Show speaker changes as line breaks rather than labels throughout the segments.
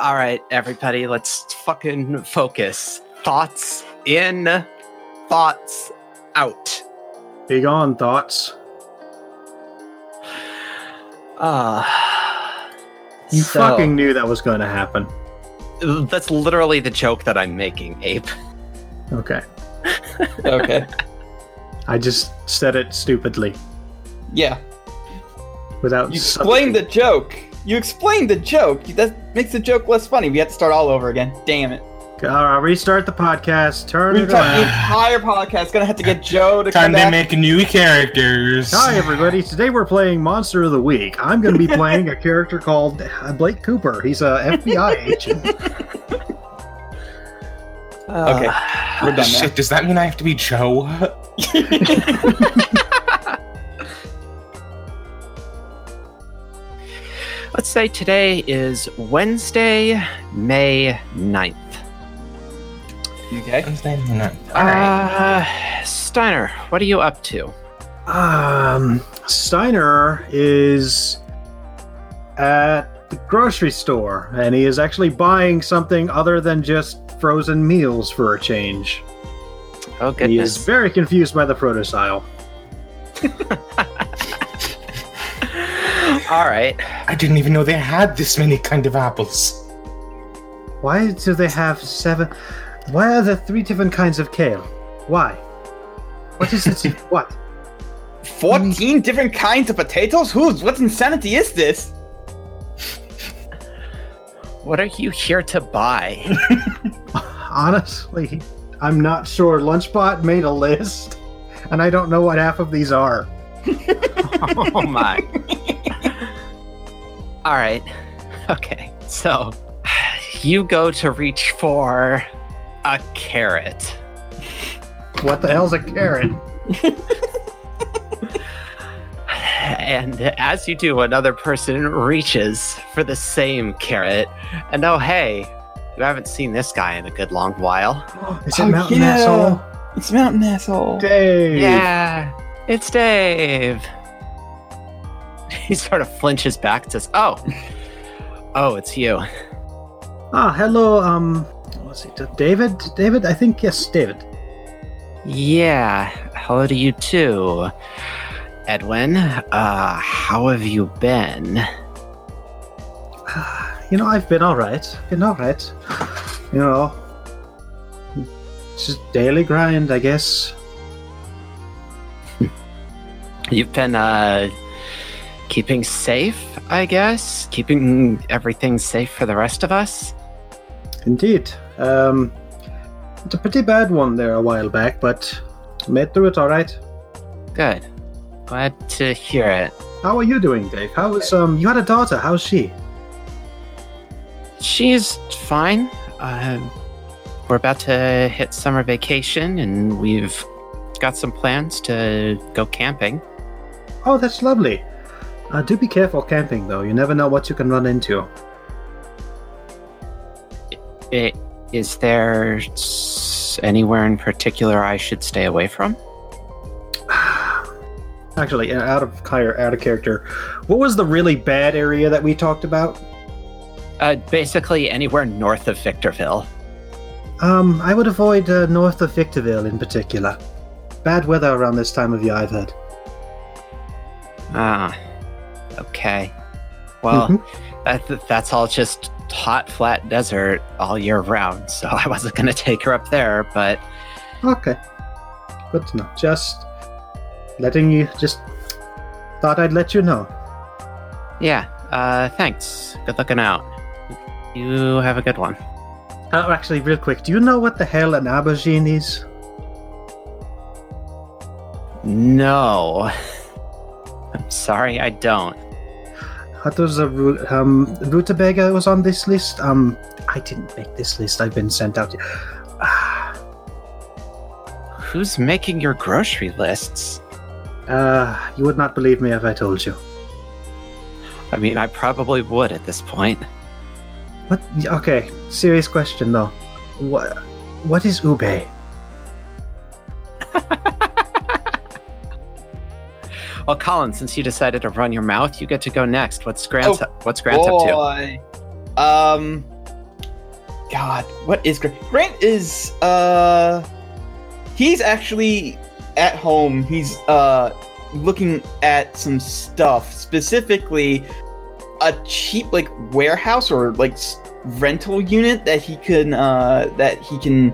All right, everybody, let's fucking focus. Thoughts in, thoughts out.
Be gone, thoughts.
Uh,
You
so-
fucking knew that was going to happen.
That's literally the joke that I'm making, Ape.
Okay.
Okay.
I just said it stupidly
Yeah.
without.
You explained the joke. You explained the joke. That makes the joke less funny. We have to start all over again. Damn it.
All right, restart the podcast. Turn
We
it
the
around.
entire podcast gonna have to get Joe to come
Time
come
to
back.
make new characters.
Hi, everybody. Today we're playing Monster of the Week. I'm going to be playing a character called uh, Blake Cooper. He's a FBI agent.
Okay, we're done now.
Shit, does that mean I have to be Joe?
Let's say today is Wednesday, May 9th.
Okay.
Wednesday, May no.
Uh, Steiner, what are you up to?
Um, Steiner is at the grocery store, and he is actually buying something other than just frozen meals for a change.
Oh,
He is very confused by the protostyle.
All right.
I didn't even know they had this many kind of apples.
Why do they have seven? Why are there three different kinds of kale? Why? What is it? what?
14 different kinds of potatoes? Who's what insanity is this?
What are you here to buy?
Honestly, I'm not sure. Lunchbot made a list, and I don't know what half of these are.
oh my. All right. Okay. So you go to reach for a carrot.
What the hell's a carrot?
And as you do, another person reaches for the same carrot. And oh, hey, you haven't seen this guy in a good long while.
Is it
Oh,
Mountain
yeah.
Asshole?
It's Mountain Asshole.
Dave.
Yeah, it's Dave. He sort of flinches back and says, Oh, oh, it's you.
Ah, hello. Um, what's it? David? David? I think yes, David.
Yeah, hello to you too. Edwin, uh, how have you been?
You know, I've been all right. Been all right. You know, just daily grind, I guess.
You've been, uh, keeping safe, I guess? Keeping everything safe for the rest of us?
Indeed. Um, it's a pretty bad one there a while back, but made through it all right.
Good. Glad to hear it.
How are you doing, Dave? How is um? You had a daughter. How's she?
She's fine. Uh, we're about to hit summer vacation, and we've got some plans to go camping.
Oh, that's lovely. Uh, do be careful camping, though. You never know what you can run into.
I- Is there anywhere in particular I should stay away from?
Actually, out of higher, out of character. What was the really bad area that we talked about?
Uh, basically, anywhere north of Victorville.
Um, I would avoid uh, north of Victorville in particular. Bad weather around this time of year, I've heard.
Ah, okay. Well,
Mhm.
that, that's all just hot, flat desert all year round, so I wasn't going to take her up there, but
Okay. Good to know. Just letting you. Just thought I'd let you know.
yeah, uh, thanks. Good looking out. You have a good one.
Oh, actually, real quick, do you know what the hell an aubergine is?
No. I'm sorry, I don't.
Was a um rutabaga was on this list? Um, I didn't make this list. I've been sent out. Ah,
Who's making your grocery lists?
Uh, you would not believe me if I told you.
I mean, I probably would at this point.
What? Okay, serious question though. What? What is ube?
Well, Colin, since you decided to run your mouth, you get to go next. What's Grant's?
Oh,
what's Grant up to?
Um, God, what is Grant? Grant is uh, he's actually at home. He's uh looking at some stuff, specifically a cheap like warehouse or like rental unit that he can uh that he can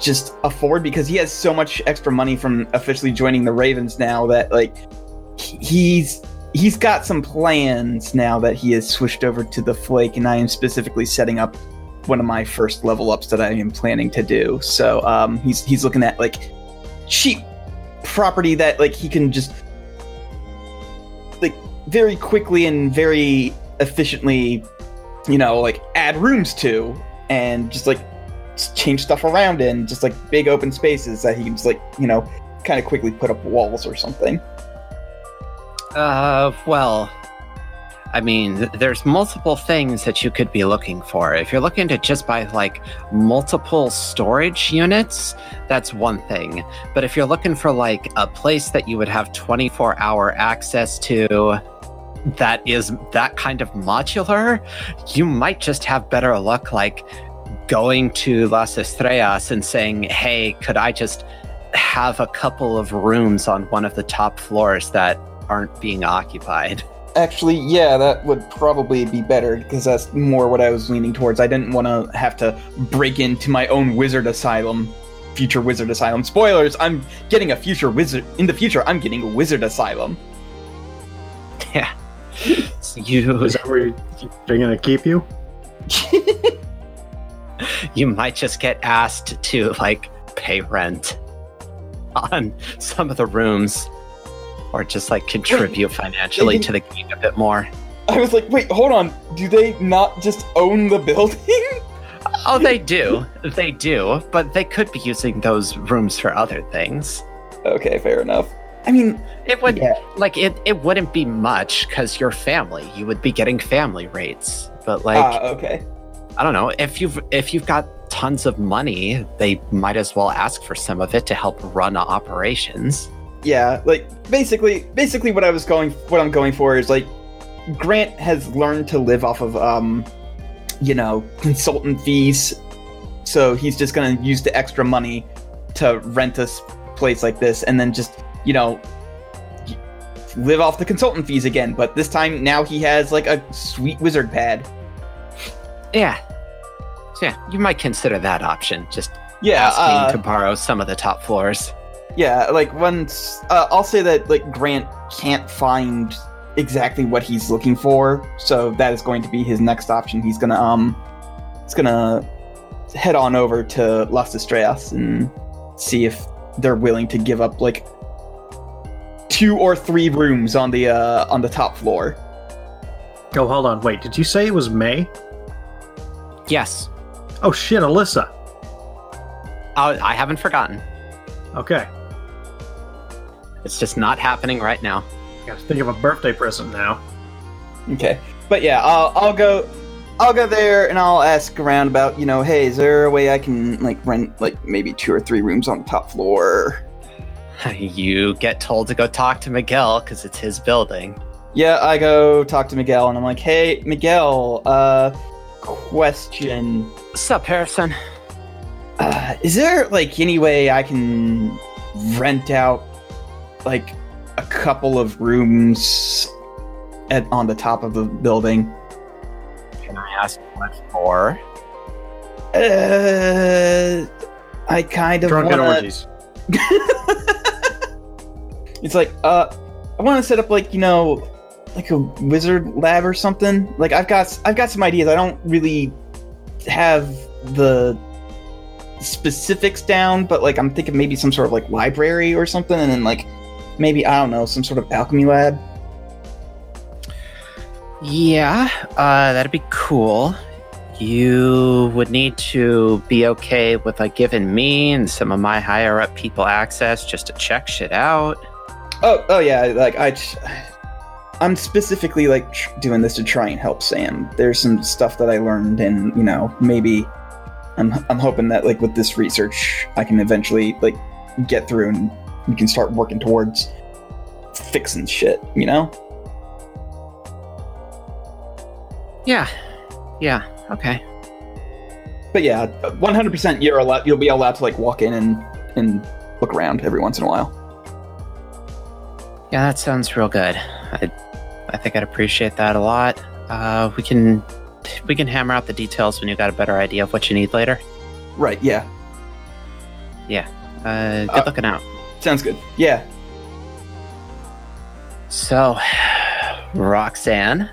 just afford because he has so much extra money from officially joining the Ravens now that like he's he's got some plans now that he has switched over to the Flake and I am specifically setting up one of my first level ups that I am planning to do. So um he's he's looking at like cheap property that like he can just like very quickly and very efficiently you know like add rooms to and just like change stuff around in just like big open spaces that he can just like you know kind of quickly put up walls or something
Uh, well, I mean, there's multiple things that you could be looking for. If you're looking to just buy like multiple storage units, that's one thing. But if you're looking for like a place that you would have 24 hour access to, that is that kind of modular, you might just have better luck like going to Las Estrellas and saying, hey, could I just have a couple of rooms on one of the top floors that aren't being occupied.
actually yeah that would probably be better because that's more what i was leaning towards i didn't want to have to break into my own wizard asylum future wizard asylum spoilers i'm getting a future wizard in the future i'm getting a wizard asylum
Yeah. So you
Is that where you- they're gonna keep you?
you might just get asked to like pay rent on some of the rooms or just like contribute financially to the game a bit more.
I was like, wait, hold on. Do they not just own the building?
Oh, they do. They do, but they could be using those rooms for other things.
okay, fair enough. I mean,
It would
Yeah.
like it it wouldn't be much cuz you're family. You would be getting family rates. But like
ah, okay.
I don't know if you've if you've got tons of money, they might as well ask for some of it to help run operations.
Yeah, like basically, basically, what I was going, what I'm going for is like, Grant has learned to live off of, um, you know, consultant fees. So he's just gonna use the extra money to rent a place like this, and then just, you know, live off the consultant fees again. But this time, now he has like a sweet wizard pad.
Yeah. So yeah, you might consider that option. Just
Yeah,
asking
uh,
to borrow some of the top floors.
Yeah, like once uh, I'll say that like Grant can't find exactly what he's looking for, so that is going to be his next option. He's gonna um, he's gonna head on over to Las Estrellas and see if they're willing to give up like two or three rooms on the uh on the top floor.
Oh, hold on. Wait, did you say it was May?
Yes.
Oh shit, Alyssa.
Oh, I haven't forgotten.
Okay,
It's just not happening right now.
gotta think of a birthday present now.
Okay, but yeah, I'll I'll go. I'll go there and I'll ask around about, you know, hey, is there a way I can like rent like maybe two or three rooms on the top floor?
You get told to go talk to Miguel because it's his building.
Yeah, I go talk to Miguel and I'm like, hey, Miguel, uh, question.
What's up, Harrison?
Uh, is there like any way I can rent out like a couple of rooms at on the top of the building?
Can I ask what for?
Uh, I kind of
Drunken
wanna...
orgies.
It's like, uh, I want to set up like you know, like a wizard lab or something. Like I've got, I've got some ideas. I don't really have the specifics down, but like I'm thinking maybe some sort of like library or something, and then like maybe I don't know, some sort of alchemy lab.
Yeah, uh, that'd be cool. You would need to be okay with like giving me and some of my higher up people access just to check shit out.
Oh, oh yeah, like I, I'm specifically like tr- doing this to try and help Sam. There's some stuff that I learned, and you know, maybe I'm I'm hoping that like with this research, I can eventually like get through and we can start working towards fixing shit. You know?
Yeah, yeah, okay.
but yeah, 100% you're allowed. You'll be allowed to like walk in and and look around every once in a while.
Yeah, that sounds real good. I, I think I'd appreciate that a lot. Uh, we can we can hammer out the details when you got a better idea of what you need later.
Right. Yeah. Yeah.
Uh, good
Uh,
looking out.
Sounds good. Yeah.
So, Roxanne,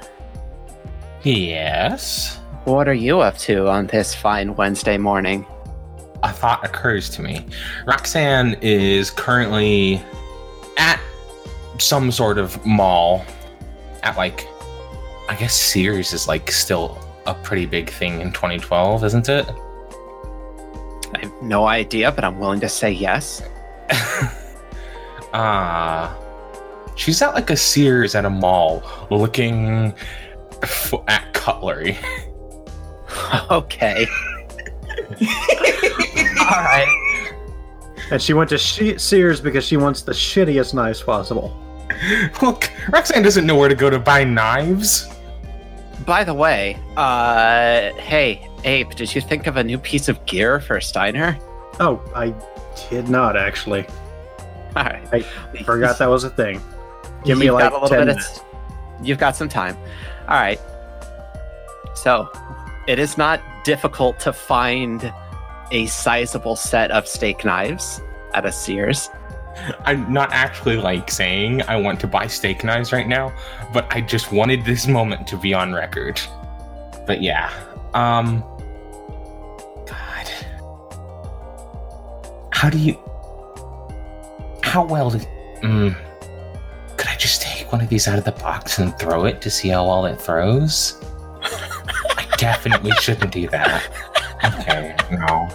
Yes.
what are you up to on this fine Wednesday morning?
A thought occurs to me. Roxanne is currently at some sort of mall at like I guess Sears is like still a pretty big thing in 2012, isn't it?
I have no idea, but I'm willing to say yes.
uh she's at like a Sears at a mall looking f- at cutlery.
okay. All right.
And she went to she- Sears because she wants the shittiest knives possible.
Look, Roxanne doesn't know where to go to buy knives.
By the way, uh, hey, Ape, did you think of a new piece of gear for Steiner?
Oh, I did not actually.
All right.
I forgot that was a thing. Give me
You've
like
got a little
10
bit
minutes.
of. You've got some time. All right. So, it is not difficult to find a sizable set of steak knives at a Sears.
I'm not actually like saying I want to buy steak knives right now, but I just wanted this moment to be on record. But yeah, um, how do you? How well did? Mm, could I just take one of these out of the box and throw it to see how well it throws? I definitely shouldn't do that. Okay, no.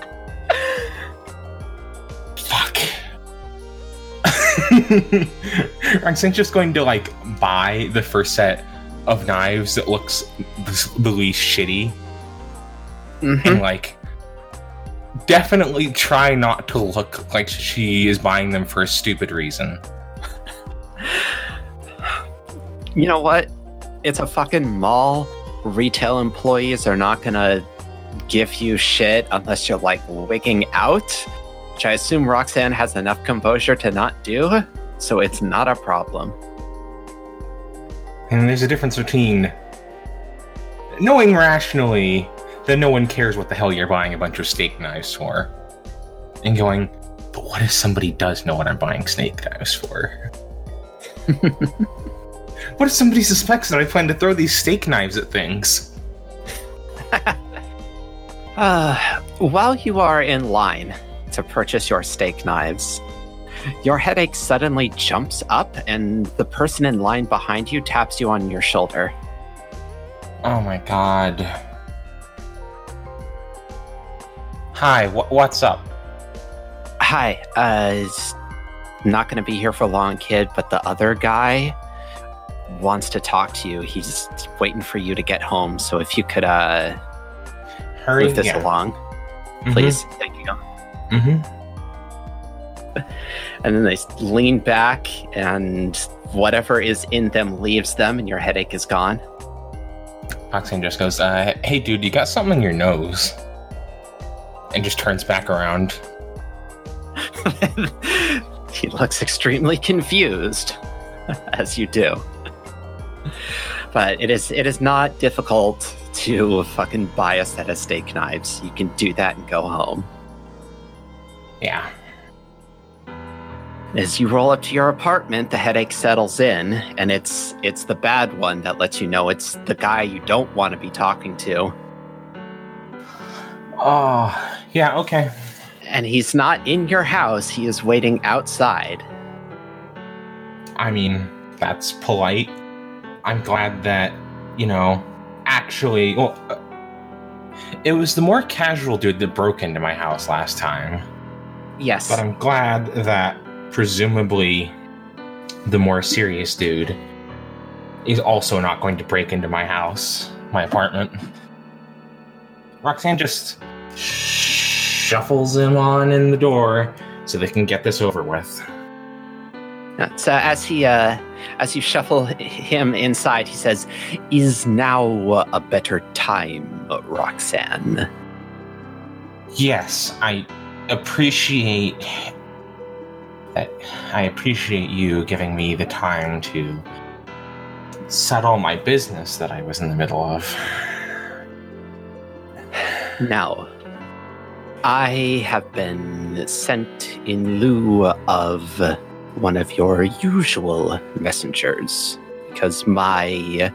Fuck. Roxanne's just going to like buy the first set of knives that looks the, the least shitty
Mhm.
and like definitely try not to look like she is buying them for a stupid reason.
You know what? It's a fucking mall. Retail employees are not gonna give you shit unless you're like wigging out, which I assume Roxanne has enough composure to not do. So it's not a problem.
And there's a difference between knowing rationally that no one cares what the hell you're buying a bunch of steak knives for, and going, but what if somebody does know what I'm buying steak knives for? what if somebody suspects that I plan to throw these steak knives at things?
Uh, while you are in line to purchase your steak knives, your headache suddenly jumps up, and the person in line behind you taps you on your shoulder.
Oh my god. Hi, wh- what's up?
Hi, uh, is not going to be here for long, kid, but the other guy wants to talk to you. He's waiting for you to get home. So if you could uh,
Hurry,
move this
yeah.
along,
Mhm,
please. Thank you.
mhm.
And then they lean back, and whatever is in them leaves them, and your headache is gone.
Roxanne just goes, uh, hey dude, you got something in your nose. And just turns back around.
he looks extremely confused, as you do. But it is it is not difficult to fucking buy a set of steak knives. You can do that and go home.
Yeah.
As you roll up to your apartment, the headache settles in, and it's it's the bad one that lets you know it's the guy you don't want to be talking to.
Oh, yeah, okay.
And he's not in your house, he is waiting outside.
I mean, that's polite. I'm glad that, you know, actually, well, uh, it was the more casual dude that broke into my house last time.
Yes.
But I'm glad that presumably the more serious dude is also not going to break into my house, my apartment. Roxanne just shuffles him on in the door so they can get this over with.
So as he uh, as you shuffle him inside, he says, "Is now a better time, Roxanne?"
Yes, I appreciate that. I appreciate you giving me the time to settle my business that I was in the middle of.
Now, I have been sent in lieu of one of your usual messengers because my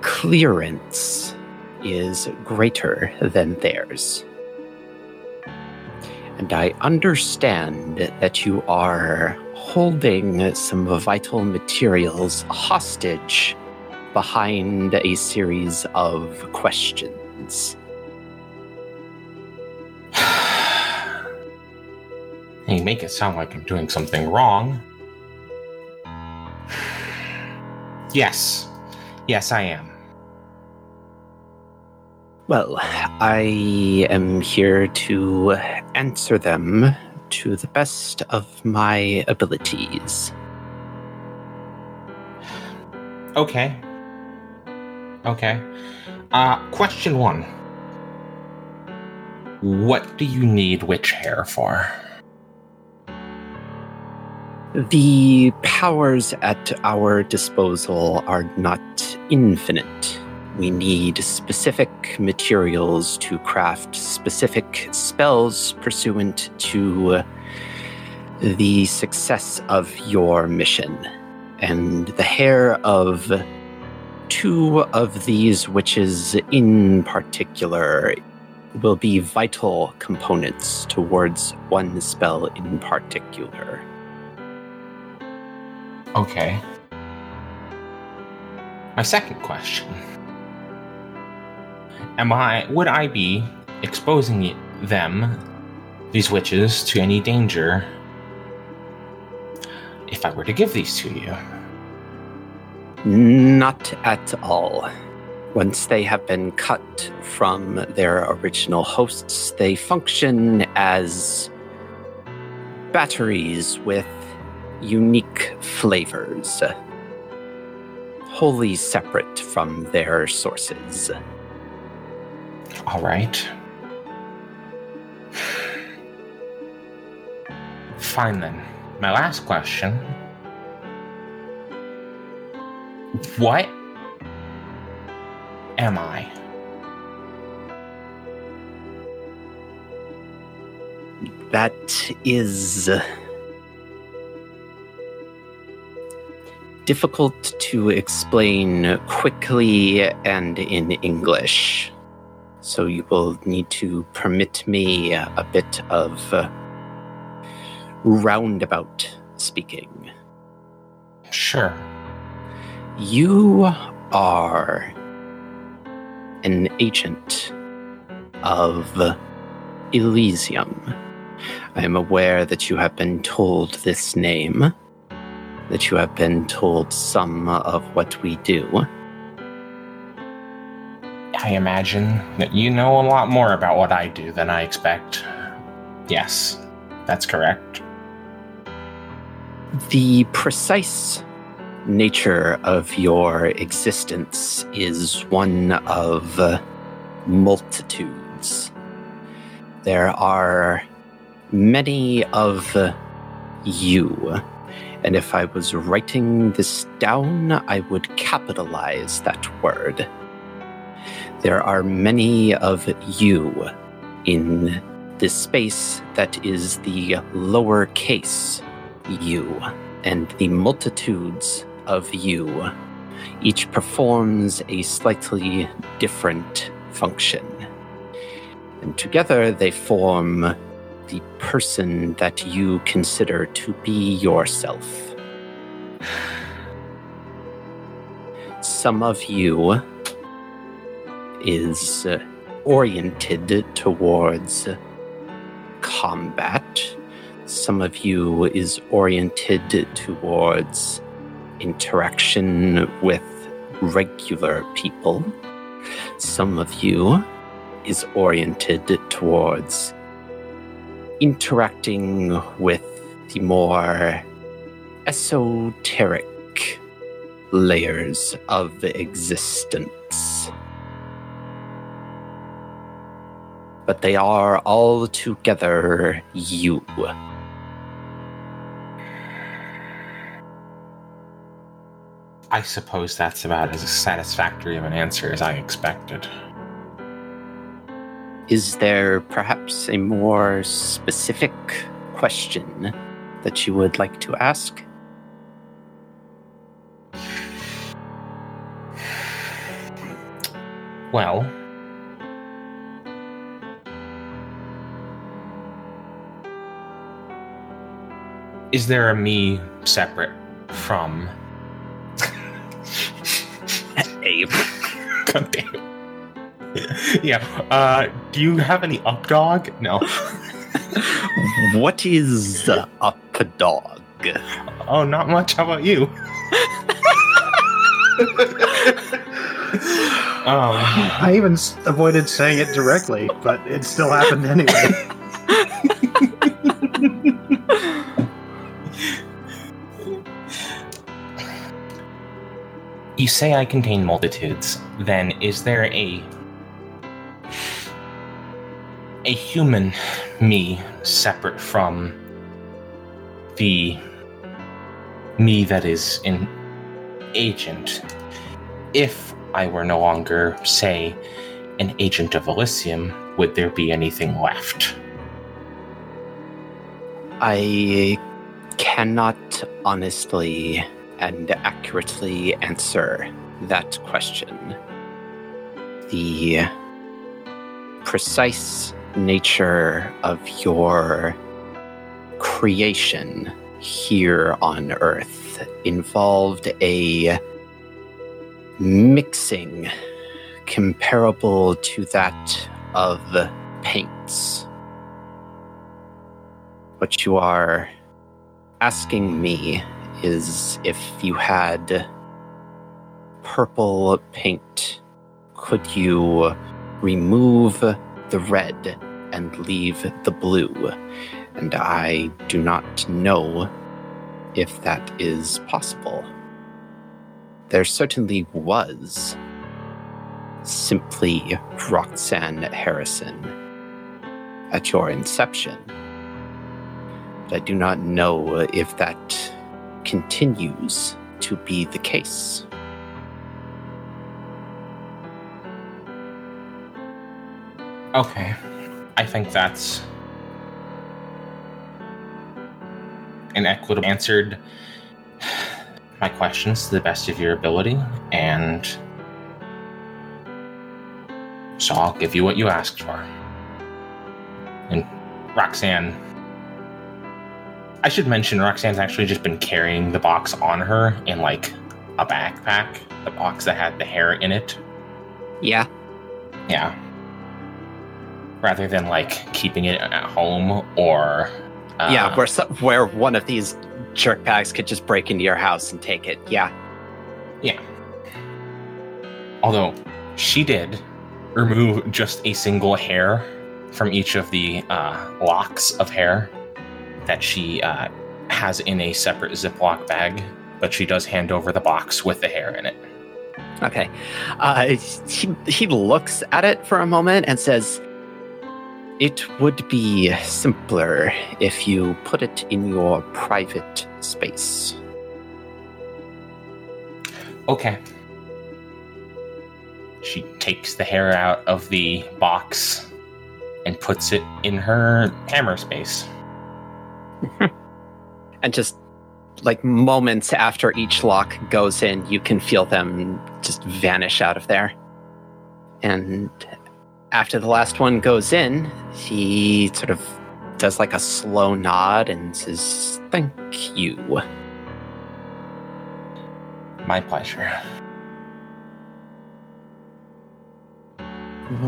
clearance is greater than theirs. And I understand that you are holding some vital materials hostage behind a series of questions.
You make it sound like I'm doing something wrong. Yes. Yes, I am.
Well, I am here to answer them to the best of my abilities.
Okay. Okay. Uh, question one. What do you need witch hair for?
The powers at our disposal are not infinite. We need specific materials to craft specific spells pursuant to the success of your mission. And the hair of two of these witches in particular will be vital components towards one spell in particular.
Okay. My second question. Am I would I be exposing them, these witches, to any danger if I were to give these to you?
Not at all. Once they have been cut from their original hosts, they function as batteries with unique flavors, wholly separate from their sources.
All right. Fine then. My last question. What am I?
That is difficult to explain quickly and in English. So you will need to permit me a bit of uh, roundabout speaking.
Sure.
You are an agent of Elysium. I am aware that you have been told this name, that you have been told some of what we do.
I imagine that you know a lot more about what I do than I expect. Yes, that's correct.
The precise nature of your existence is one of multitudes. There are many of you. And if I was writing this down, I would capitalize that word. There are many of you in this space that is the lowercase you, and the multitudes of you. Each performs a slightly different function. And together they form the person that you consider to be yourself. Some of you is uh, oriented towards combat. Some of you is oriented towards interaction with regular people. Some of you is oriented towards interacting with the more esoteric layers of existence. but they are altogether you.
I suppose that's about as satisfactory of an answer as I expected.
Is there perhaps a more specific question that you would like to ask?
Well, is there a me separate from
Abe.
God damn it. Yeah. Uh, do you have any up dog? No.
what is a dog?
Oh, not much. How about you? um,
I even avoided saying it directly, but it still happened anyway.
you say I contain multitudes. Then is there a a human me separate from the me that is an agent? If I were no longer, say, an agent of Elysium, would there be anything left?
I cannot honestly and accurately answer that question. The precise nature of your creation here on Earth involved a mixing comparable to that of paints. What you are asking me is if you had purple paint, could you remove the red and leave the blue? And I do not know if that is possible. There certainly was simply Roxanne Harrison at your inception. But I do not know if that continues to be the case.
Okay. I think that's an equitable answered my questions to the best of your ability, and so I'll give you what you asked for. And Roxanne, I should mention Roxanne's actually just been carrying the box on her in like a backpack, the box that had the hair in it.
Yeah.
Yeah. Rather than like keeping it at home or. Uh,
yeah, where, so, where one of these jerk jerkbags could just break into your house and take it. Yeah.
Yeah. Although she did remove just a single hair from each of the uh, locks of hair that she uh, has in a separate Ziploc bag, but she does hand over the box with the hair in it.
Okay. Uh, he, he looks at it for a moment and says, It would be simpler if you put it in your private space.
Okay. She takes the hair out of the box and puts it in her hammer space.
and just like moments after each lock goes in, you can feel them just vanish out of there. And after the last one goes in, he sort of does like a slow nod and says, Thank you.
My pleasure.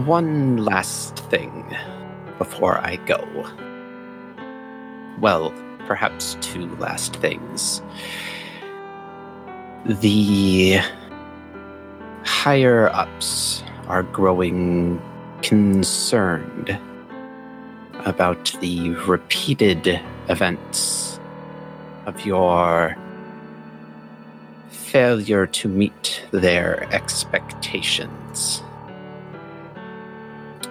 One last thing before I go. Well, perhaps two last things. The higher ups are growing concerned about the repeated events of your failure to meet their expectations.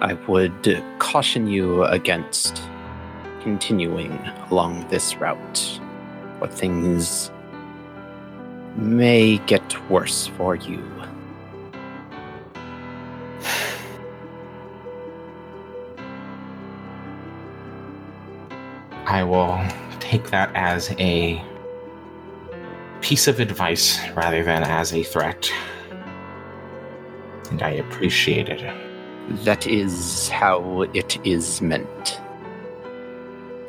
I would caution you against continuing along this route. What things may get worse for you.
I will take that as a piece of advice rather than as a threat. And I appreciate it.
That is how it is meant.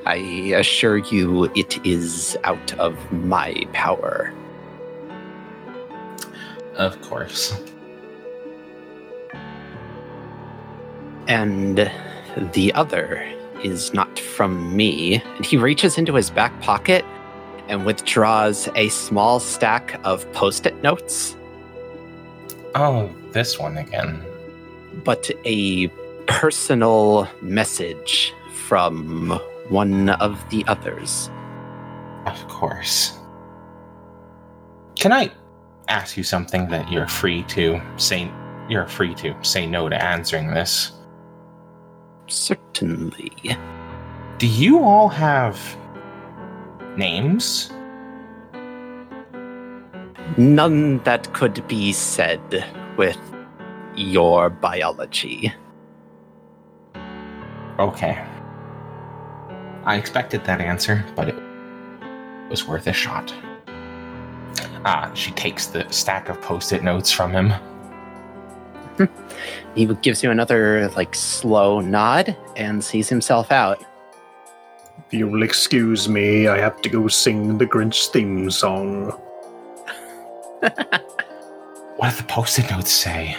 I assure you, it is out of my power.
Of course.
And the other is not from me. And he reaches into his back pocket and withdraws a small stack of post it notes,
Oh, this one again.
but a personal message from one of the others.
Of course. Can I ask you something that you're free to say you're free to say no to answering this?
Certainly.
Do you all have names?
None that could be said with your biology.
Okay. I expected that answer, but it was worth a shot. Ah, she takes the stack of post-it notes from him.
He gives you another, like, slow nod and sees himself out.
If you'll excuse me, I have to go sing the Grinch theme song.
What did the post-it notes say?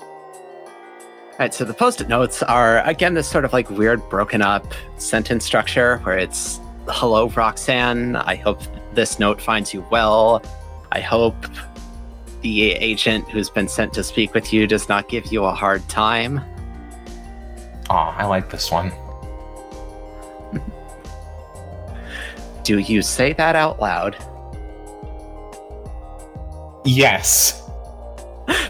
All right, so the post-it notes are again this sort of like weird broken up sentence structure where it's "Hello, Roxanne. I hope this note finds you well. I hope the agent who's been sent to speak with you does not give you a hard time."
Aw, I like this one.
Do you say that out loud?
Yes.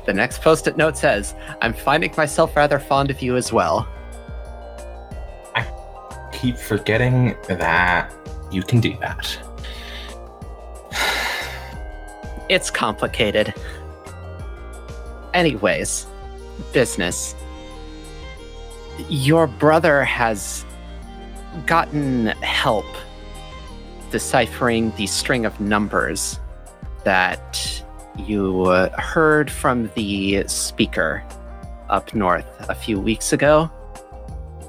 The next post-it note says, "I'm finding myself rather fond of you as well."
I keep forgetting that you can do that.
It's complicated. Anyways, business. Your brother has gotten help deciphering the string of numbers that you heard from the speaker up north a few weeks ago.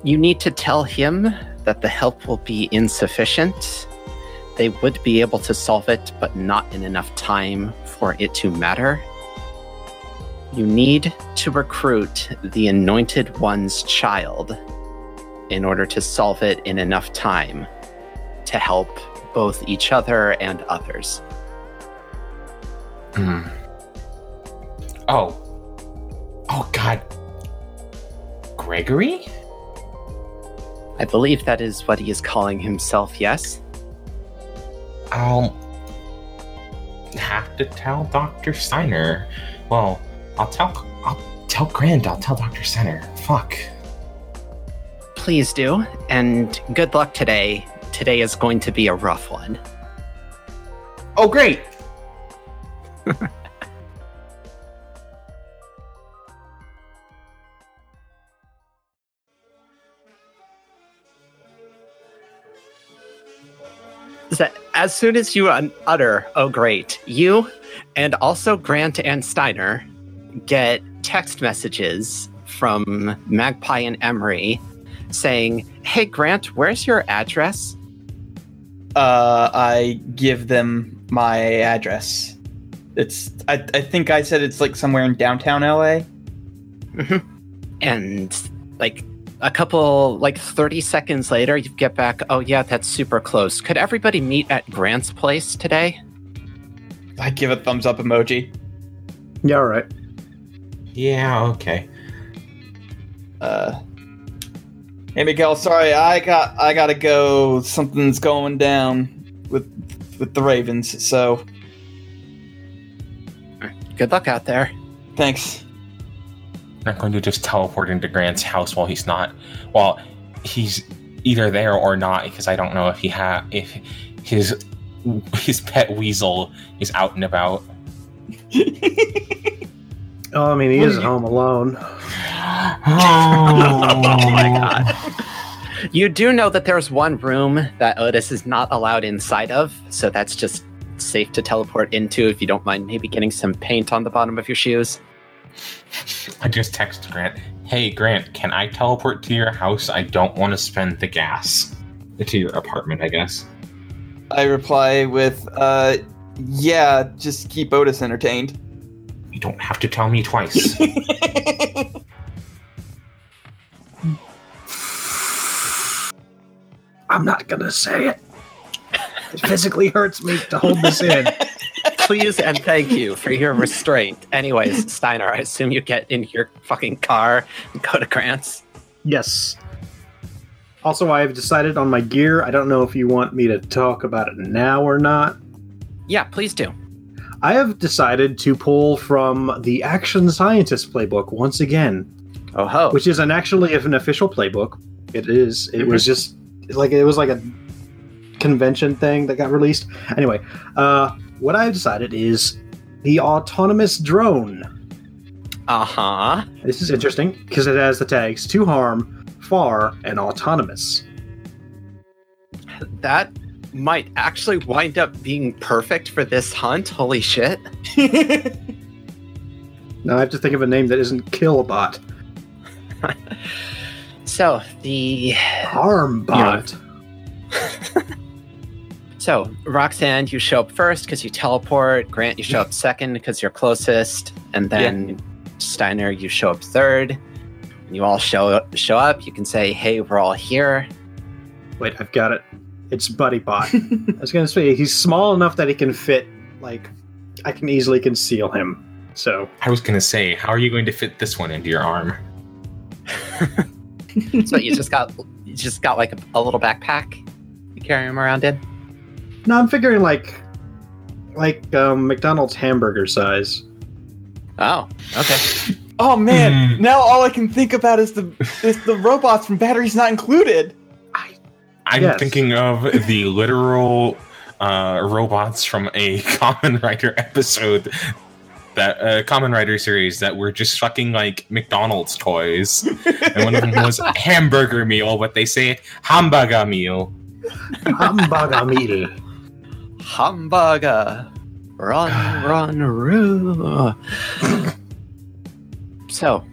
You need to tell him that the help will be insufficient they would be able to solve it, but not in enough time for it to matter. You need to recruit the Anointed One's child in order to solve it in enough time to help both each other and others.
Hmm. Oh. Oh, God. Gregory?
I believe that is what he is calling himself, yes?
I'll have to tell Dr. Steiner. Well, I'll tell I'll tell Grant, I'll tell Dr. Steiner. Fuck.
Please do, and good luck today. Today is going to be a rough one.
Oh, great!
as soon as you un- utter, oh great, you and also Grant and Steiner get text messages from Magpie and Emery saying, Hey Grant, where's your address?
Uh, I give them my address. It's I, I think I said it's like somewhere in downtown LA.
And like a couple, like 30 seconds later, you get back, oh yeah, that's super close. Could everybody meet at Grant's place today?
I give a thumbs up emoji.
Yeah, all right.
Yeah, okay.
Uh, hey Miguel, sorry, I got I gotta go. Something's going down with with the Ravens. So
Good luck out there.
thanks.
Not going to just teleport into Grant's house while he's not. While he's either there or not, because I don't know if he ha if his his pet weasel is out and about.
Oh, I mean, he is at home alone.
Oh. oh my god. You do know that there's one room that Otis is not allowed inside of, so that's just safe to teleport into if you don't mind maybe getting some paint on the bottom of your shoes.
I just texted Grant, "Hey Grant, can I teleport to your house? I don't want to spend the gas to your apartment. I guess."
I reply with, uh, yeah, just keep Otis entertained.
You don't have to tell me twice.
I'm not gonna say it. It physically hurts me to hold this in.
Please and thank you for your restraint. Anyways, Steiner, I assume you get in your fucking car and go to Grant's.
Yes. Also, I have decided on my gear. I don't know if you want me to talk about it now or not.
Yeah, please do.
I have decided to pull from the Action Scientist playbook once again,
Oh ho.
which is an actually an official playbook. It is. It was just like it was like a convention thing that got released. Anyway, uh, what I've decided is the autonomous drone.
Uh huh.
This is interesting because it has the tags to harm, far, and autonomous.
That might actually wind up being perfect for this hunt. Holy shit.
Now I have to think of a name that isn't Killbot.
So the
Harmbot.
so Roxanne, you show up first because you teleport. Grant, you show up second because you're closest, and then Steiner, you show up third. When you all show show up, you can say, "Hey, we're all here."
Wait, I've got it. It's Buddy Bot. I was gonna say he's small enough that he can fit. Like, I can easily conceal him. So
I was gonna say, how are you going to fit this one into your arm?
So you just got you just got like a, a little backpack. You carry him around in.
No, I'm figuring like, like um, McDonald's hamburger size.
Oh, okay.
oh man,
Hmm.
now all I can think about is the is the robots from Batteries Not Included.
I'm
Yes.
thinking of the literal uh, robots from a Kamen Rider episode, that uh, Kamen Rider series that were just fucking like McDonald's toys, and one of them was hamburger meal, but they say it hamburger meal.
Hamburger meal.
Hamburger. Run, run, roo. so,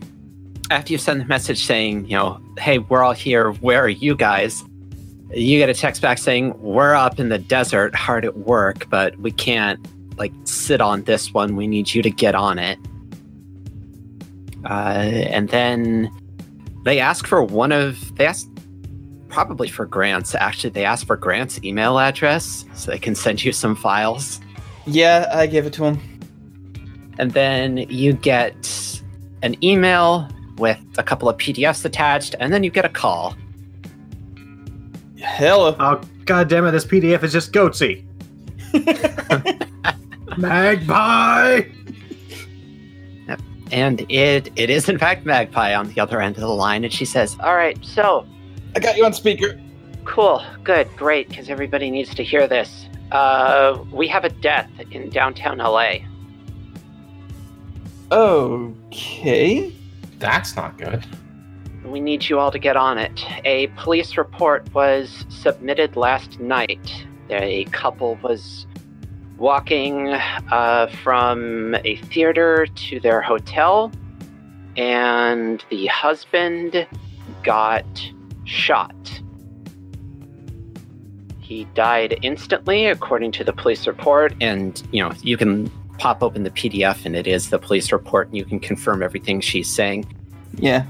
after you send the message saying, you know, hey, we're all here, where are you guys? You get a text back saying, we're up in the desert, hard at work, but we can't, like, sit on this one. We need you to get on it. Uh, and then they ask for one of, they ask probably for Grant's. Actually, they ask for Grant's email address so they can send you some files.
Yeah, I gave it to him.
And then you get an email with a couple of PDFs attached, and then you get a call.
Hello.
Oh god damn it! This PDF is just goatsy. Magpie.
And it it is in fact Magpie on the other end of the line, and she says, All right, so
I got you on speaker.
cool, good, great, because everybody needs to hear this. Uh we have a death in downtown LA.
Okay.
That's not good.
We need you all to get on it. A police report was submitted last night. A couple was walking uh, from a theater to their hotel, and the husband got shot. He died instantly, according to the police report, and you know you can pop open the PDF, and it is the police report, and you can confirm everything she's saying.
Yeah.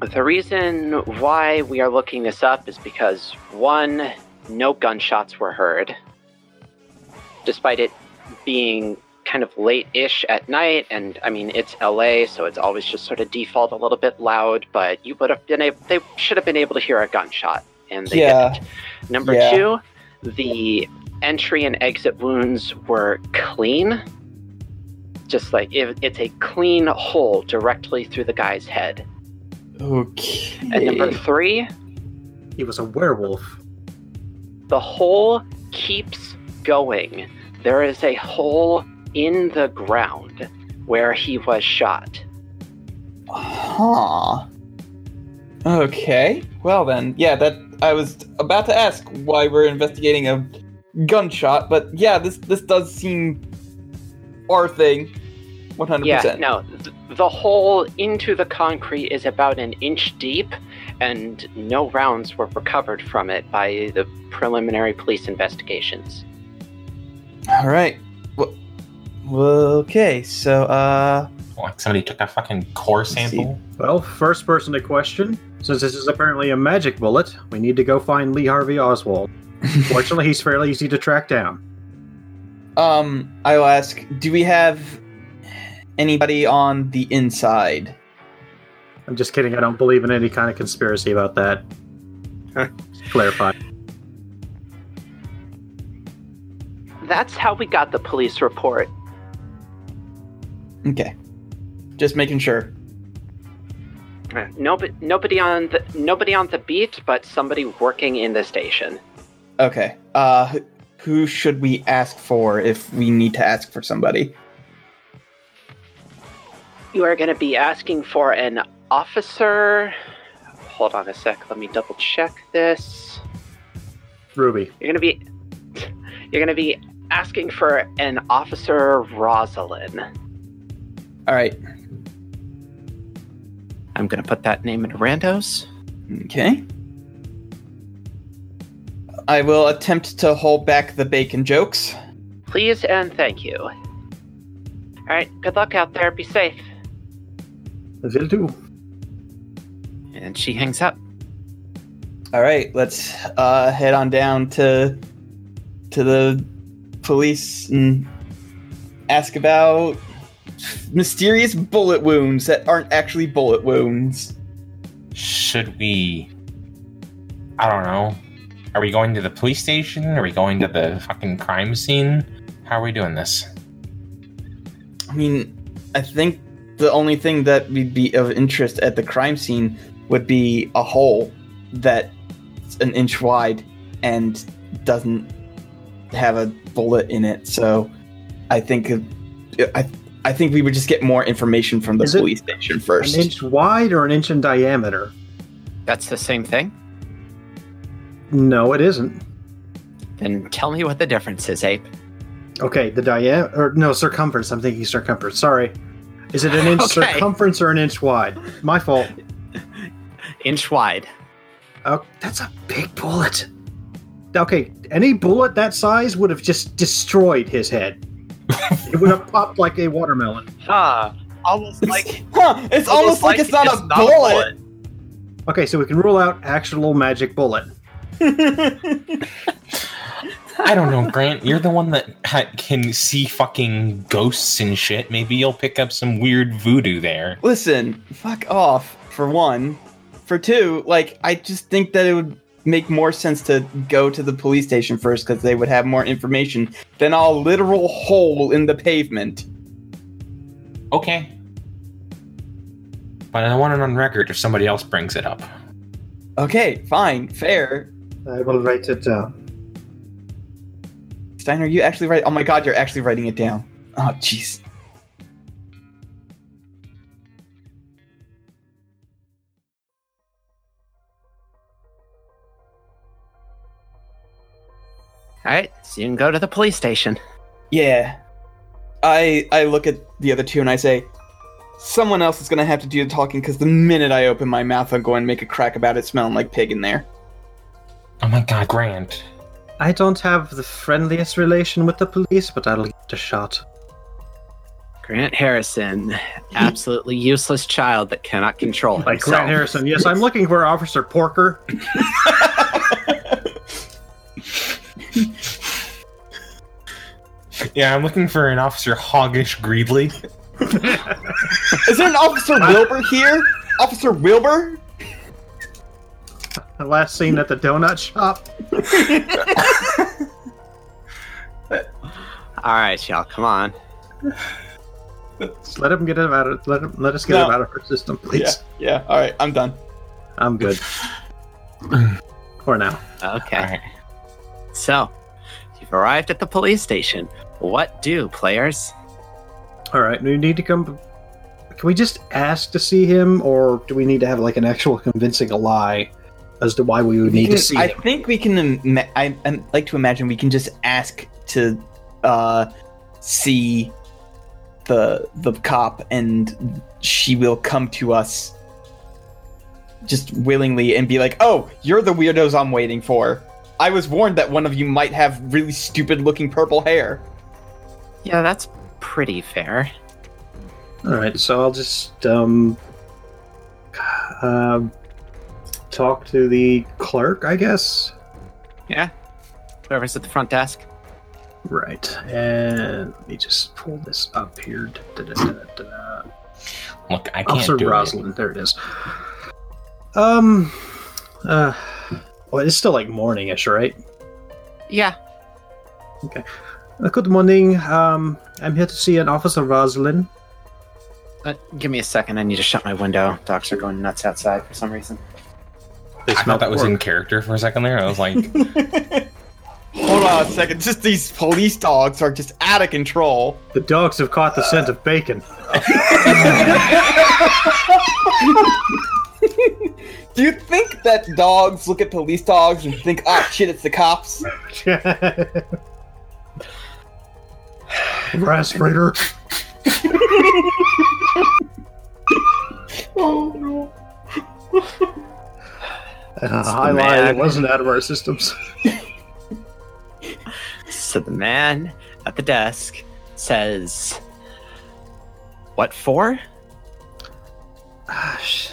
The reason why we are looking this up is because one, no gunshots were heard, despite it being kind of late ish at night. And I mean, it's LA, so it's always just sort of default a little bit loud, but you would have been able, they should have been able to hear a gunshot, and they
Yeah.
didn't. Number
Yeah.
two, the entry and exit wounds were clean. just like it, it's a clean hole directly through the guy's head.
Okay.
And number three,
He was a werewolf.
the hole keeps going. There is a hole in the ground where he was shot.
Huh. Okay. Well then, yeah, that I was about to ask why we're investigating a gunshot, but yeah, this this does seem our thing. 100%.
Yeah,
percent.
no, th- the hole into the concrete is about an inch deep, and no rounds were recovered from it by the preliminary police investigations.
All right. Well, well, okay. So, uh,
Like somebody took a fucking core
see.
sample.
Well, first person to question. Since this is apparently a magic bullet, we need to go find Lee Harvey Oswald. Fortunately, he's fairly easy to track down.
um, I will ask: Do we have anybody on the inside?
I'm just kidding. I don't believe in any kind of conspiracy about that. Clarify.
That's how we got the police report.
Okay. Just making sure.
Uh, Nobody, nobody on the nobody on the beat, but somebody working in the station.
Okay. Uh, who should we ask for if we need to ask for somebody?
You are going to be asking for an officer. Hold on a sec. Let me double check this.
Ruby.
You're going to be you're going to be asking for an officer Rosalind.
All right.
I'm going to put that name into randos.
Okay. I will attempt to hold back the bacon jokes.
Please and thank you. All right. Good luck out there. Be safe.
I will do.
And she hangs up.
All right, let's uh, head on down to to the police and ask about mysterious bullet wounds that aren't actually bullet wounds.
Should we? I don't know. Are we going to the police station? Are we going to the fucking crime scene? How are we doing this?
I mean, I think the only thing that would be of interest at the crime scene would be a hole that's an inch wide and doesn't have a bullet in it. So, I think I I think we would just get more information from the
Is it
police station first.
An inch wide or an inch in diameter?
That's the same thing.
No, it isn't.
Then tell me what the difference is, Ape.
Okay, the diameter or no circumference. I'm thinking circumference. Sorry. Is it an inch
Okay.
circumference or an inch wide? My fault.
Inch wide.
Oh, that's a big bullet. Okay, any bullet that size would have just destroyed his head. it would have popped like a watermelon.
Ah, almost like
huh, it's almost, like, it's not, a, bullet.
Okay, so we can rule out actual magic bullet.
I don't know, Grant. You're the one that ha- can see fucking ghosts and shit. Maybe you'll pick up some weird voodoo there.
Listen, fuck off. For one, for two, like I just think that it would make more sense to go to the police station first because they would have more information than a literal hole in the pavement.
Okay. But I want it on record if somebody else brings it up.
Okay, fine, fair.
I will write it down.
Steiner, you actually write? Oh my god, you're actually writing it down. Oh, jeez.
All right, so you can go to the police station.
Yeah. I I look at the other two and I say, someone else is gonna have to do the talking because the minute I open my mouth, I'm going to make a crack about it smelling like pig in there.
Oh my god, Grant.
I don't have the friendliest relation with the police, but I'll give it a shot.
Grant Harrison, absolutely useless child that cannot control
Like
himself.
Grant Harrison. Yes, I'm looking for Officer Porker.
Yeah, I'm looking for an Officer Hoggish Greedly.
Is there an Officer Wilbur here? Officer Wilbur?
The last scene at the donut shop.
All right, y'all, come on.
Just let him get it out of let him let us get
No.
him out of her system,
Yeah,
please.
yeah. All right, I'm done.
I'm good. For now.
Okay.
All right.
So, you've arrived at the police station. What do, players?
All right, we need to come. Can we just ask to see him, or do we need to have like an actual convincing lie as to why we would
We
need to see
I
him?
I think we can. Ima- I, I like to imagine we can just ask to uh, see the the cop, and she will come to us just willingly and be like, "Oh, you're the weirdos I'm waiting for. I was warned that one of you might have really stupid looking purple hair."
Yeah, that's pretty fair.
All right, so I'll just um, um, talk to the clerk, I guess.
Yeah. Whoever's at the front desk.
Right, and let me just pull this up here. Da-da-da-da-da.
Look, I can't
Officer
do
Rosalind, there it is. Um, uh, well, it's still like morningish, right?
Yeah.
Uh, good morning. Um, I'm here to see an Officer Rosalind.
Uh, give me a second. I need to shut my window. Dogs are going nuts outside for some reason.
They
it. I thought that was in character for a second there. I was like,
Hold on a second. Just these police dogs are just out of control.
The dogs have caught the scent of bacon.
Do you think that dogs look at police dogs and think, "Ah, shit, it's the cops"?
Rastrator.
Oh
Uh,
the
I lied. It wasn't out of our systems.
So the man at the desk says, What for?
Ah, sh-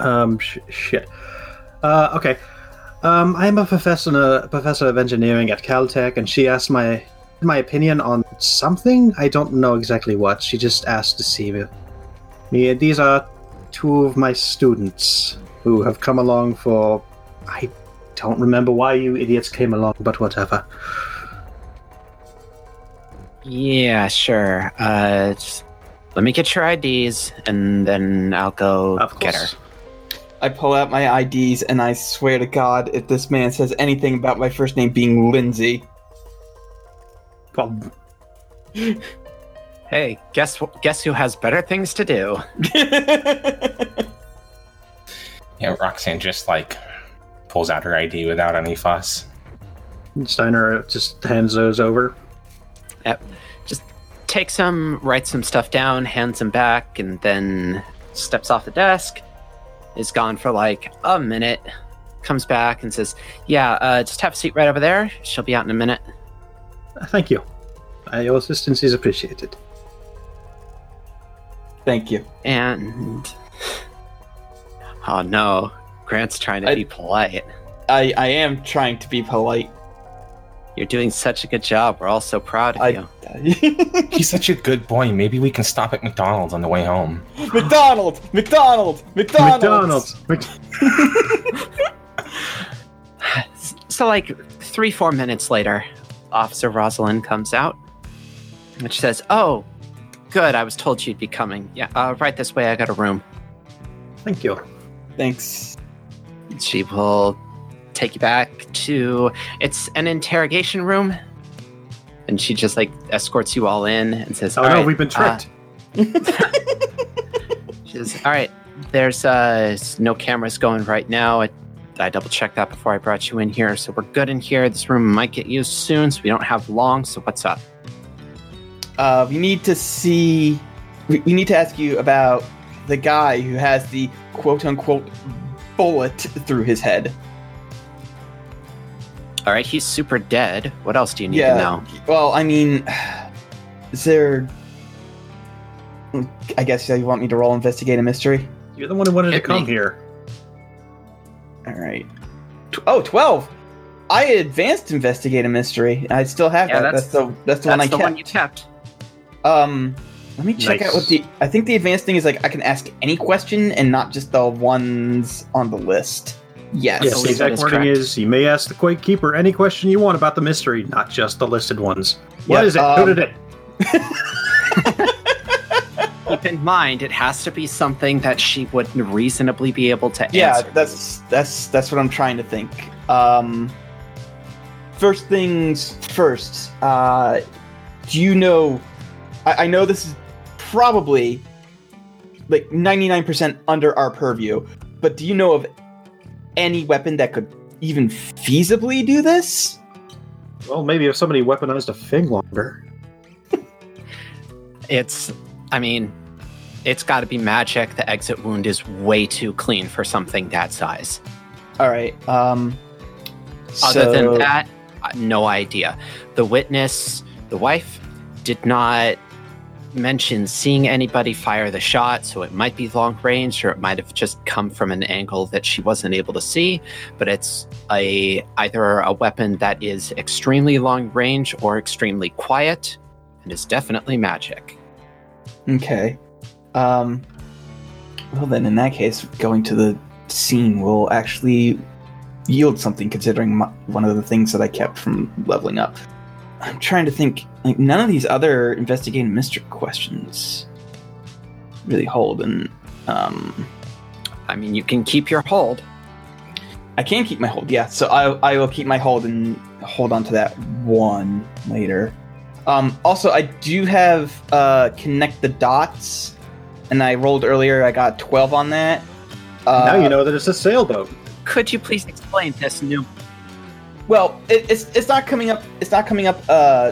um, sh- shit. Uh, okay. Um, I'm a professor, a professor of engineering at Caltech, and she asked my my opinion on something. I don't know exactly what. She just asked to see me. me. These are two of my students who have come along for. I don't remember why you idiots came along, but whatever.
Yeah, sure. Uh, let me get your IDs and then I'll go get her.
Course.
I pull out my IDs and I swear to God, if this man says anything about my first name being Lindsay,
Well,
Hey, guess wh- guess who has better things to do?
yeah, Roxanne just like pulls out her ID without any fuss.
Steiner just hands those over. Yep.
Just takes them, writes some stuff down, hands them back, and then steps off the desk. Is gone for like a minute. Comes back and says, "Yeah, uh, just have a seat right over there. She'll be out in a minute."
Uh, Thank you. Uh, your assistance is appreciated.
Thank you.
And oh no, Grant's trying to
I-
be polite.
I, I am trying to be polite.
You're doing such a good job. We're all so proud of
I,
you.
He's such a good boy. Maybe we can stop at McDonald's on the way home.
McDonald's! McDonald's!
McDonald's! McDonald's.
So, like three, four minutes later, Officer Rosalind comes out, and she says, "Oh, good. I was told you'd be coming. Yeah, uh, right this way. I got a room."
Thank you.
Thanks.
She will take you back to. It's an interrogation room, and she just like escorts you all in and says,
Oh
"All
no,
right,
we've been
uh,
tricked.
She says, "All right, there's uh no cameras going right now. I, I double checked that before I brought you in here, so we're good in here. This room might get used soon, so we don't have long. So what's up?
Uh, we need to see. We, we need to ask you about the guy who has the quote unquote bullet through his head.
All right, he's super dead. What else do you need
yeah.
to know?
Well, I mean, is there. I guess you want me to roll investigate a mystery?
You're the one who wanted to come
me.
here.
All right. Tw- oh, 12! I advanced investigate a mystery. I still have
Yeah,
that.
that's-
That's, the that's the
That's
one I
the
kept.
one you kept.
Um, let me check
Nice.
out what the. I think the advanced thing is like I can ask any question and not just the ones on the list. Yes.
Yes,
believe
the exact wording
correct.
is you may ask the Quake Keeper any question you want about the mystery, not just the listed ones. What
Yep,
is it? Who
um,
did it?
Keep in mind, it has to be something that she would reasonably be able to
yeah,
answer.
Yeah, that's that's that's what I'm trying to think. Um, first things first. Uh, do you know? I, I know this is probably like 99% under our purview, but do you know of any weapon that could even feasibly do this?
Well, maybe if somebody weaponized a fig longer.
It's, I mean, it's got to be magic. The exit wound is way too clean for something that size.
All right. Um,
Other
so-
than that, uh, no idea. The witness, the wife, did not mention seeing anybody fire the shot, so it might be long range or it might have just come from an angle that she wasn't able to see. But it's a either a weapon that is extremely long range or extremely quiet, and is definitely magic.
Okay. Um. Well, then, in that case, going to the scene will actually yield something, considering my, one of the things that I kept from leveling up. I'm trying to think. Like, none of these other investigating mystery questions really hold, and um,
I mean, you can keep your hold.
I can keep my hold. Yeah, so I I will keep my hold and hold on to that one later. Um, also, I do have uh, connect the dots, and I rolled earlier. I got twelve on that. Uh,
now you know that it's a sailboat.
Could you please explain this new?
Well, it, it's it's not coming up. It's not coming up uh,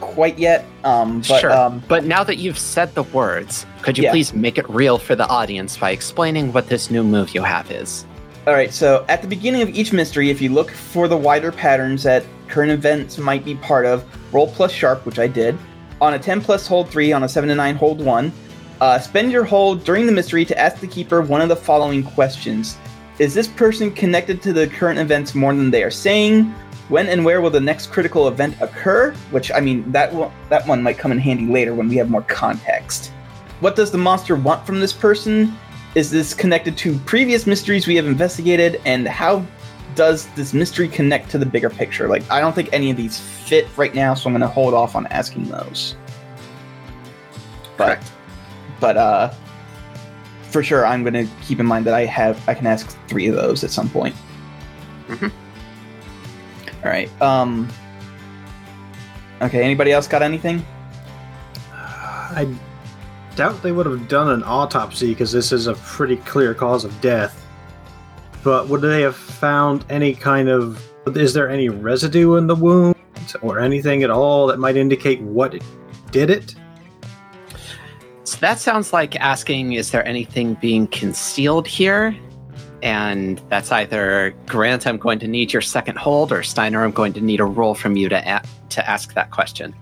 quite yet. Um, but
sure,
um,
but now that you've said the words, could you
Yeah.
please make it real for the audience by explaining what this new move you have is?
All right, so at the beginning of each mystery, if you look for the wider patterns that current events might be part of, roll plus sharp, which I did. On a 10 plus, hold 3. On a 7 to 9, hold 1. Uh, spend your hold during the mystery to ask the keeper one of the following questions Is this person connected to the current events more than they are saying? When and where will the next critical event occur? Which, I mean, that, will, that one might come in handy later when we have more context. What does the monster want from this person? Is this connected to previous mysteries we have investigated? And how does this mystery connect to the bigger picture? Like, I don't think any of these fit right now, so I'm going to hold off on asking those. But, but, uh, for sure, I'm going to keep in mind that I have, I can ask three of those at some point.
Mhm.
All right. Um, okay. Anybody else got anything?
I doubt they would have done an autopsy because this is a pretty clear cause of death. But would they have found any kind of. Is there any residue in the wound or anything at all that might indicate what did it?
So that sounds like asking, is there anything being concealed here? And that's either Grant, I'm going to need your second hold, or Steiner, I'm going to need a roll from you to a- to ask that question.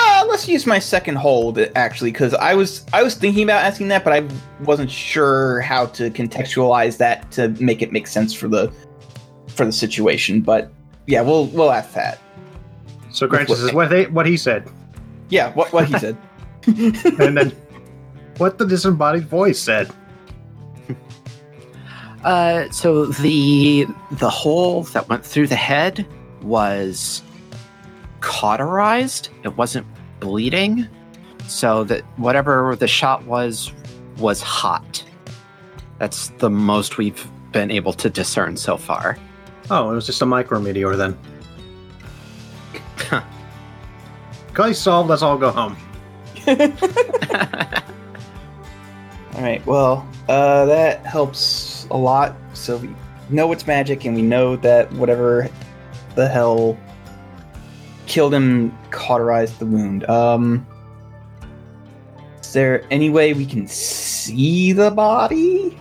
Uh, let's use my second hold actually, because I was I was thinking about asking that, but I wasn't sure how to contextualize that to make it make sense for the for the situation. But yeah, we'll we'll ask that.
So Grant says what, they, what he said.
Yeah, what what he said.
And then what the disembodied voice said.
Uh, so the the hole that went through the head was cauterized. It wasn't bleeding, so that whatever the shot was was hot. That's the most we've been able to discern so far.
Oh, it was just a micrometeor then. Case solved, let's all go home.
All right. Well, uh, that helps a lot. So we know it's magic, and we know that whatever the hell killed him cauterized the wound. Um, is there any way we can see the body?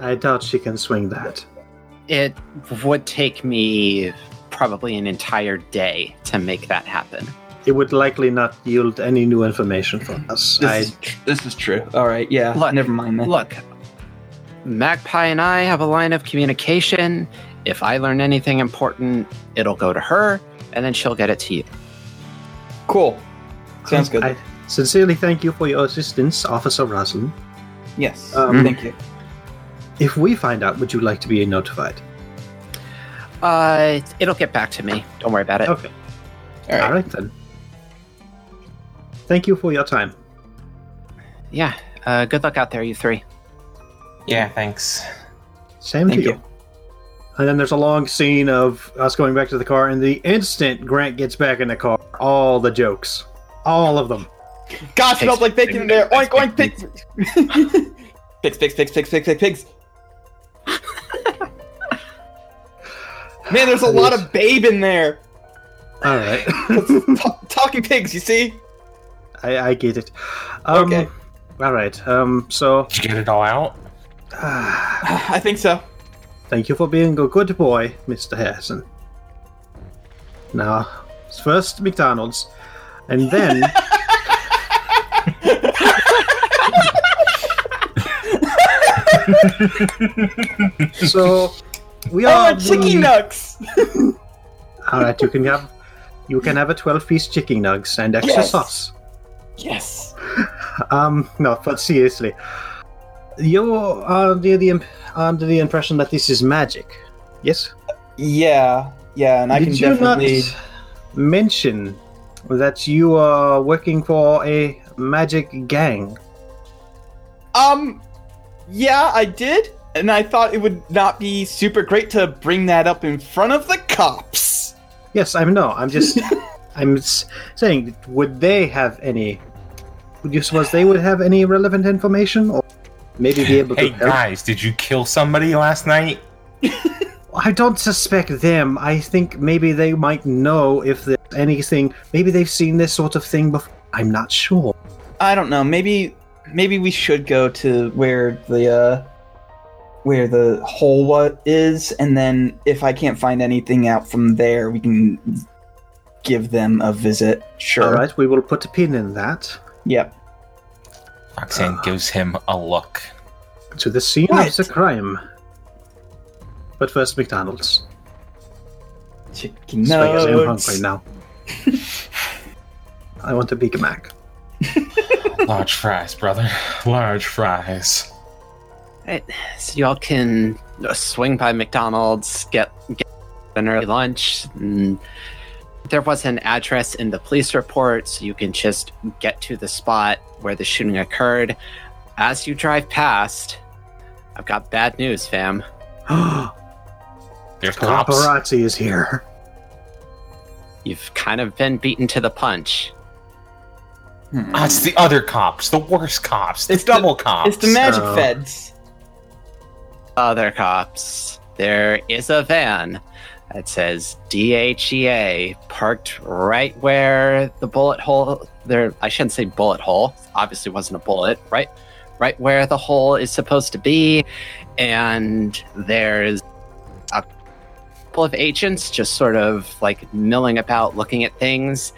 I doubt she can swing that.
it would take me probably an entire day to make that happen.
It would likely not yield any new information for us.
This,
I,
is, tr- this is true. All right. Yeah.
Look,
never mind then.
Look, Magpie and I have a line of communication. If I learn anything important, it'll go to her, and then she'll get it to you.
Cool. Sounds good.
I sincerely thank you for your assistance, Officer Roslin.
yes.
Um,
Thank you.
If we find out, would you like to be notified?
Uh, it'll get back to me. Don't worry about it.
Okay.
All right.
All right then. Thank you for your time.
Yeah. Uh, good luck out there, you three.
Yeah, thanks.
Same
Thank
to you.
you.
And then there's a long scene of us going back to the car, and the instant Grant gets back in the car, all the jokes, all of them.
God,
Pigs,
smells like bacon in there. Oink, oink,
pigs,
pigs. pigs, pigs, pigs, pigs, pigs, pigs, pigs. Man, there's a lot of babe in there.
All right,
Ta- talking pigs, you see?
I, I get it. Um,
Okay.
All right. Um. So,
Did you get it all out?
I think so.
thank you for being a good boy, Mister Harrison. Now, first McDonald's, and then. so, we are
Oh, chicky
the-
nugs.
All right, you can have you can have a twelve piece chicken nugs and extra
Yes.
sauce.
Yes.
Um, no, but seriously, you are under the imp- under the impression that this is magic. Yes.
Yeah, yeah, and I
Did
can
you
definitely.
not mention that you are working for a magic gang?
Um, yeah, I did, and I thought it would not be super great to bring that up in front of the cops.
Yes, I know. I'm just I'm saying, would they have any? Would you suppose they would have any relevant information, or maybe be able
Hey
to help?
guys, did you kill somebody last night?
I don't suspect them. I think maybe they might know if there's anything. Maybe they've seen this sort of thing before. I'm not sure.
I don't know. Maybe, maybe we should go to where the uh, where the hole what is, and then if I can't find anything out from there, we can give them a visit. Sure.
All right, we will put a pin in that.
Yep.
Roxanne gives him a look.
To the scene
What?
of the crime. But first, McDonald's.
Chicken
Spaghetti, I'm hungry now. I want a Big Mac.
Large fries, brother. Large fries.
Right. So y'all can uh, swing by McDonald's, get, get an early lunch. And there was an address in the police report, so you can just get to the spot where the shooting occurred. As you drive past, I've got bad news, fam.
There's cops.
Paparazzi is here.
You've kind of been beaten to the punch.
Hmm.
Ah, it's the other cops, the worst cops, the
It's the-
double cops.
It's the magic
Oh.
feds.
Other cops. There is a van that says DHEA parked right where the bullet hole there I shouldn't say bullet hole. Obviously wasn't a bullet, right? Right where the hole is supposed to be. And there's a couple of agents just sort of like milling about looking at things.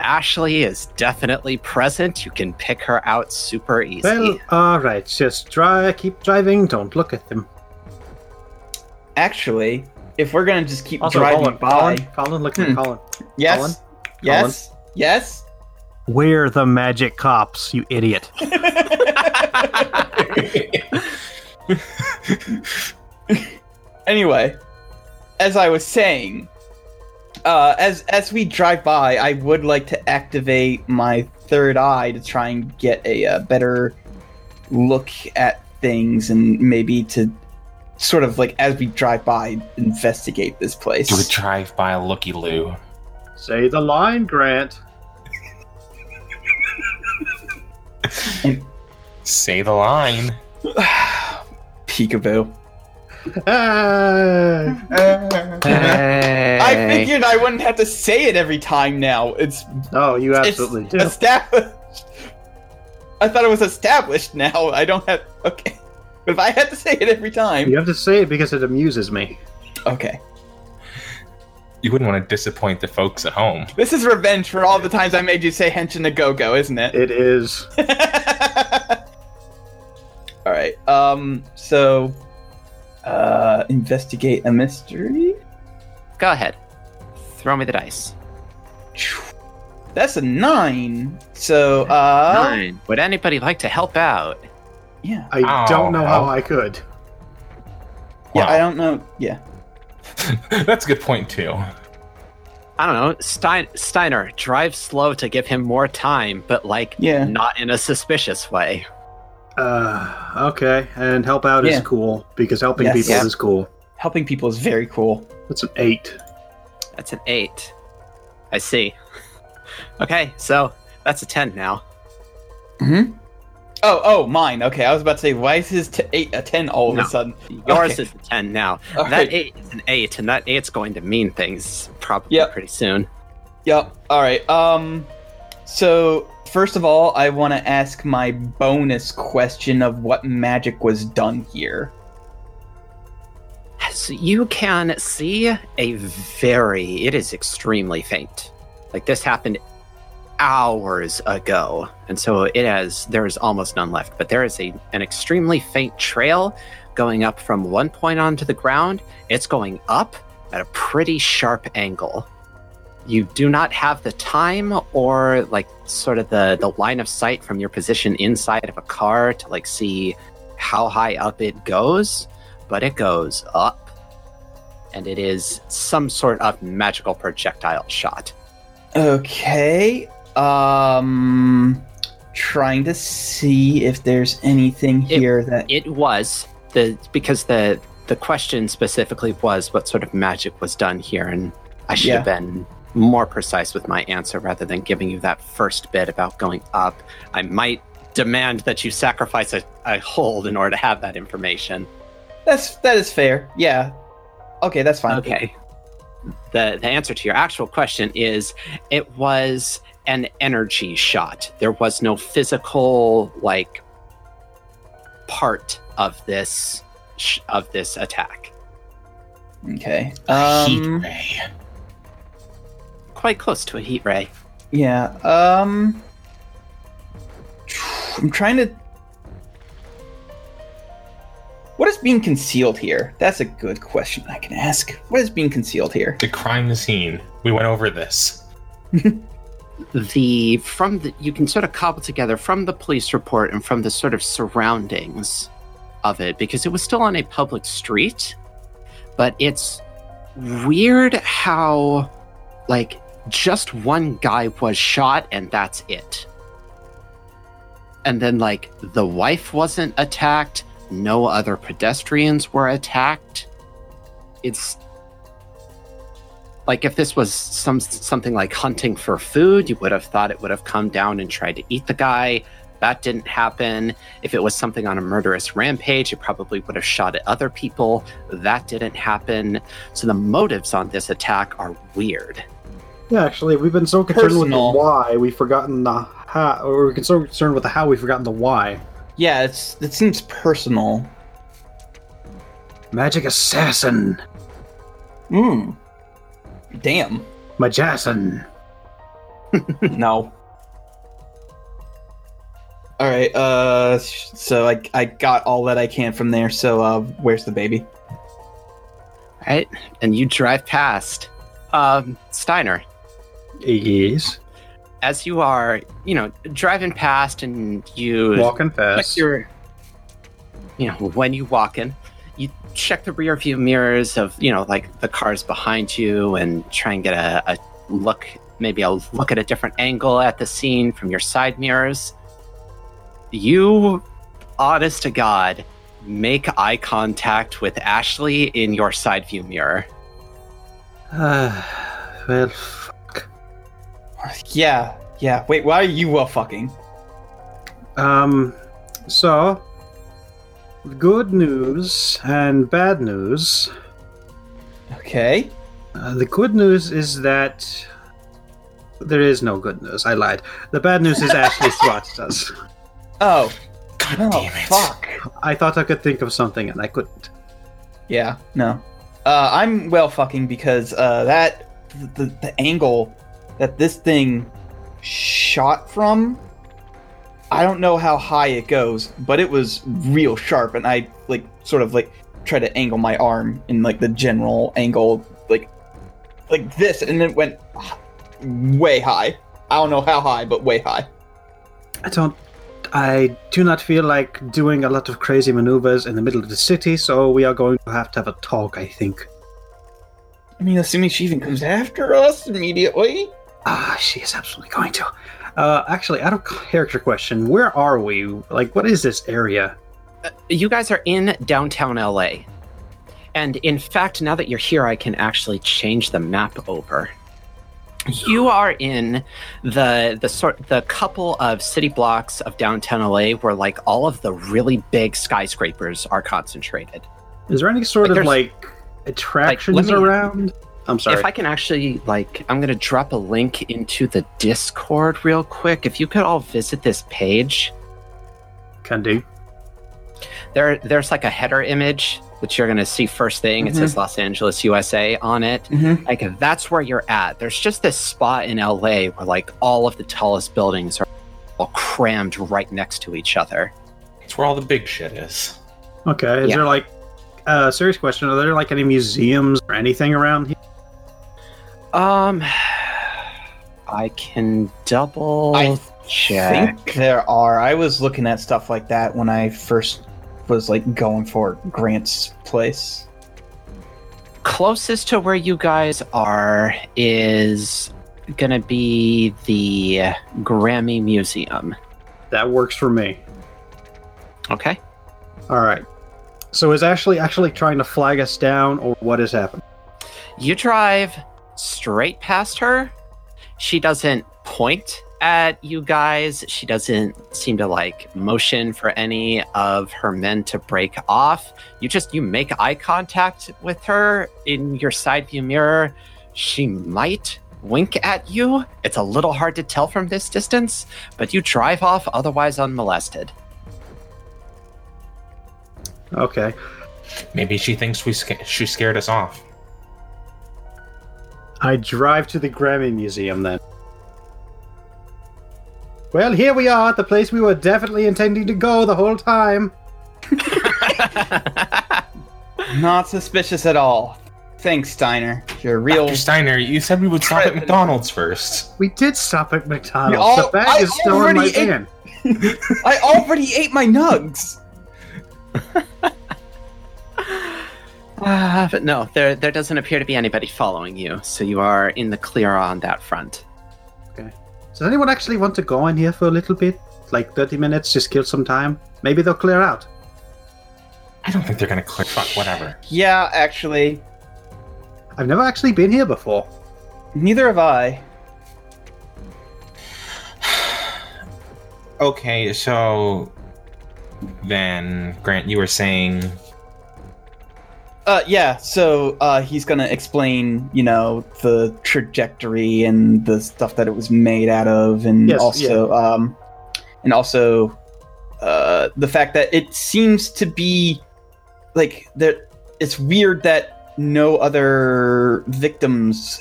Ashley is definitely present. You can pick her out super easy.
Well, all right. Just try, keep driving. Don't look at them.
Actually, if we're gonna just keep
Also,
driving
Colin,
by,
Colin, Colin, look at
Hmm.
Colin.
yes,
Colin?
yes, yes.
We're the magic cops, you idiot.
anyway, as I was saying, uh, as as we drive by, I would like to activate my third eye to try and get a, uh better look at things, and maybe to sort of like as we drive by, investigate this place.
Do a drive by looky loo.
Say the line, Grant.
Say the line.
Peekaboo.
Hey.
I figured I wouldn't have to say it every time now. It's
oh, you absolutely do.
established. I thought it was established now. I don't have. Okay. But if I had to say it every time.
You have to say it because it amuses me.
Okay.
You wouldn't want to disappoint the folks at home.
This is revenge for all the times I made you say "hench" Henshin a go go, isn't it?
It is.
Alright. Um, so. Uh, investigate a mystery?
Go ahead. Throw me the dice.
That's a nine. So, uh.
Nine. Would anybody like to help out?
Yeah.
I
Oh,
don't know how. I could.
Yeah,
Wow.
I don't know. Yeah.
That's a good point too.
I don't know, Stein, Steiner, drive slow to give him more time, but like
Yeah.
not in a suspicious way.
Uh, okay. And help out
Yeah.
is cool because helping
Yes.
people
Yeah.
is cool.
Helping people is very cool.
That's an eight.
That's an eight. I see. Okay, so that's a ten now.
Mm-hmm. Oh, oh, mine. Okay, I was about to say, why is his t- eight a ten all of
No.
a sudden?
Yours
Okay.
is a ten now.
All
that
right.
eight is an eight, and that eight's going to mean things probably
Yep.
pretty soon.
Yep. All right. Um. So first of all, I want to ask my bonus question of what magic was done here.
So you can see a very, it is extremely faint. Like this happened hours ago. And so it has, there is almost none left, but there is a, an extremely faint trail going up from one point onto the ground. It's going up at a pretty sharp angle. You do not have the time or like sort of the, the line of sight from your position inside of a car to like see how high up it goes but it goes up. And it is some sort of magical projectile shot.
Okay. Um. Trying to see if there's anything
It-
here that.
It was the because the the question specifically was what sort of magic was done here, and I should have been more precise with my answer rather than giving you that first bit about going up. I might demand that you sacrifice a, a hold in order to have that information.
That's that is fair. Yeah. Okay, that's fine.
Okay. The the answer to your actual question is it was an energy shot. There was no physical like part of this sh- of this attack.
Okay.
Heat
Um.
ray.
Quite close to a heat ray.
Yeah. Um. I'm trying to. What is being concealed here? That's a good question I can ask. What is being concealed here?
The crime scene. We went over this.
The from the you can sort of cobble together from the police report and from the sort of surroundings of it because it was still on a public street, but it's weird how like just one guy was shot and that's it. And then like the wife wasn't attacked, no other pedestrians were attacked. It's like if this was some something like hunting for food, you would have thought it would have come down and tried to eat the guy. That didn't happen. If it was something on a murderous rampage, it probably would have shot at other people. That didn't happen. So the motives on this attack are weird.
Yeah, actually, we've been so concerned
Personal.
with the why, we've forgotten the how, or we're so concerned with the how, we've forgotten the why.
Yeah, it's it seems personal.
Magic assassin,
Hmm. Damn.
Majason.
no. All right. Uh. So I I got all that I can from there. So uh, where's the baby?
Right? And you drive past. Um, Steiner,
Yes.
as you are, you know, driving past and you
Walking
check
fast.
your you know when you walk in you check the rear view mirrors of you know like the cars behind you and try and get a, a look maybe a look at a different angle at the scene from your side mirrors you honest to god make eye contact with ashley in your side view mirror
Uh, well, fuck.
Yeah. Yeah. Wait. Why are you well fucking?
Um, so, good news and bad news.
Okay.
Uh, the good news is that there is no good news. I lied. The bad news is Ashley swatched us.
Oh.
God
Oh
damn it.
fuck.
I thought I could think of something and I couldn't.
Yeah. No. Uh, I'm well fucking because uh, that the, the angle that this thing shot from. I don't know how high it goes, but it was real sharp, and I like sort of like try to angle my arm in like the general angle, like like this, and it went way high. I don't know how high, but way high.
I don't. I do not feel like doing a lot of crazy maneuvers in the middle of the city, so we are going to have to have a talk, I think.
I mean, assuming she even comes after us immediately.
Ah, she is absolutely going to. Uh, actually, out of character question, where are we? Like, what is this area?
You guys are in downtown LA. And in fact, now that you're here, I can actually change the map over. You are in the the sort the couple of city blocks of downtown LA where like all of the really big skyscrapers are concentrated.
Is there any sort
Like,
of like attractions
let me-
around? I'm sorry.
If I can actually like I'm going to drop a link into the Discord real quick. If you could all visit this page,
Can do.
there there's like a header image that you're going to see first thing. It says Los Angeles, USA on it.
Mm-hmm.
Like that's where you're at. There's just this spot in LA where like all of the tallest buildings are all crammed right next to each other.
It's where all the big shit is.
Okay. Is
Yeah.
there like uh serious question, are there like any museums or anything around here?
Um I can double
I
check.
think there are. I was looking at stuff like that when I first was like going for Grant's place.
Closest to where you guys are is gonna be the Grammy Museum.
That works for me.
Okay.
All right. So is Ashley actually trying to flag us down, or what has happened?
You drive straight past her. She doesn't point at you guys. She doesn't seem to like motion for any of her men to break off. You just you make eye contact with her in your side view mirror. She might wink at you. It's a little hard to tell from this distance, but you drive off otherwise unmolested.
Okay.
Maybe she thinks we sca- she scared us off.
I drive to the Grammy Museum then. Well, here we are at the place we were definitely intending to go the whole time.
Not suspicious at all. Thanks, Steiner. You're a real.
Dr. Steiner, you said we would stop at McDonald's first.
We did stop at McDonald's.
All-
the bag
I
is still in my
already ate-
van.
I already ate my nugs.
Uh, but no, there there doesn't appear to be anybody following you, so you are in the clear on that front. Okay.
Does anyone actually want to go in here for a little bit? Like 30 minutes, just kill some time? Maybe they'll clear out.
I don't think they're gonna click. Fuck, whatever.
Yeah, actually,
I've never actually been here before.
neither have I.
Okay, so then Grant, you were saying
Uh, yeah. So uh, he's gonna explain, you know, the trajectory and the stuff that it was made out of, and
Yes,
also, um, and also, uh, the fact that it seems to be like that. It's weird that no other victims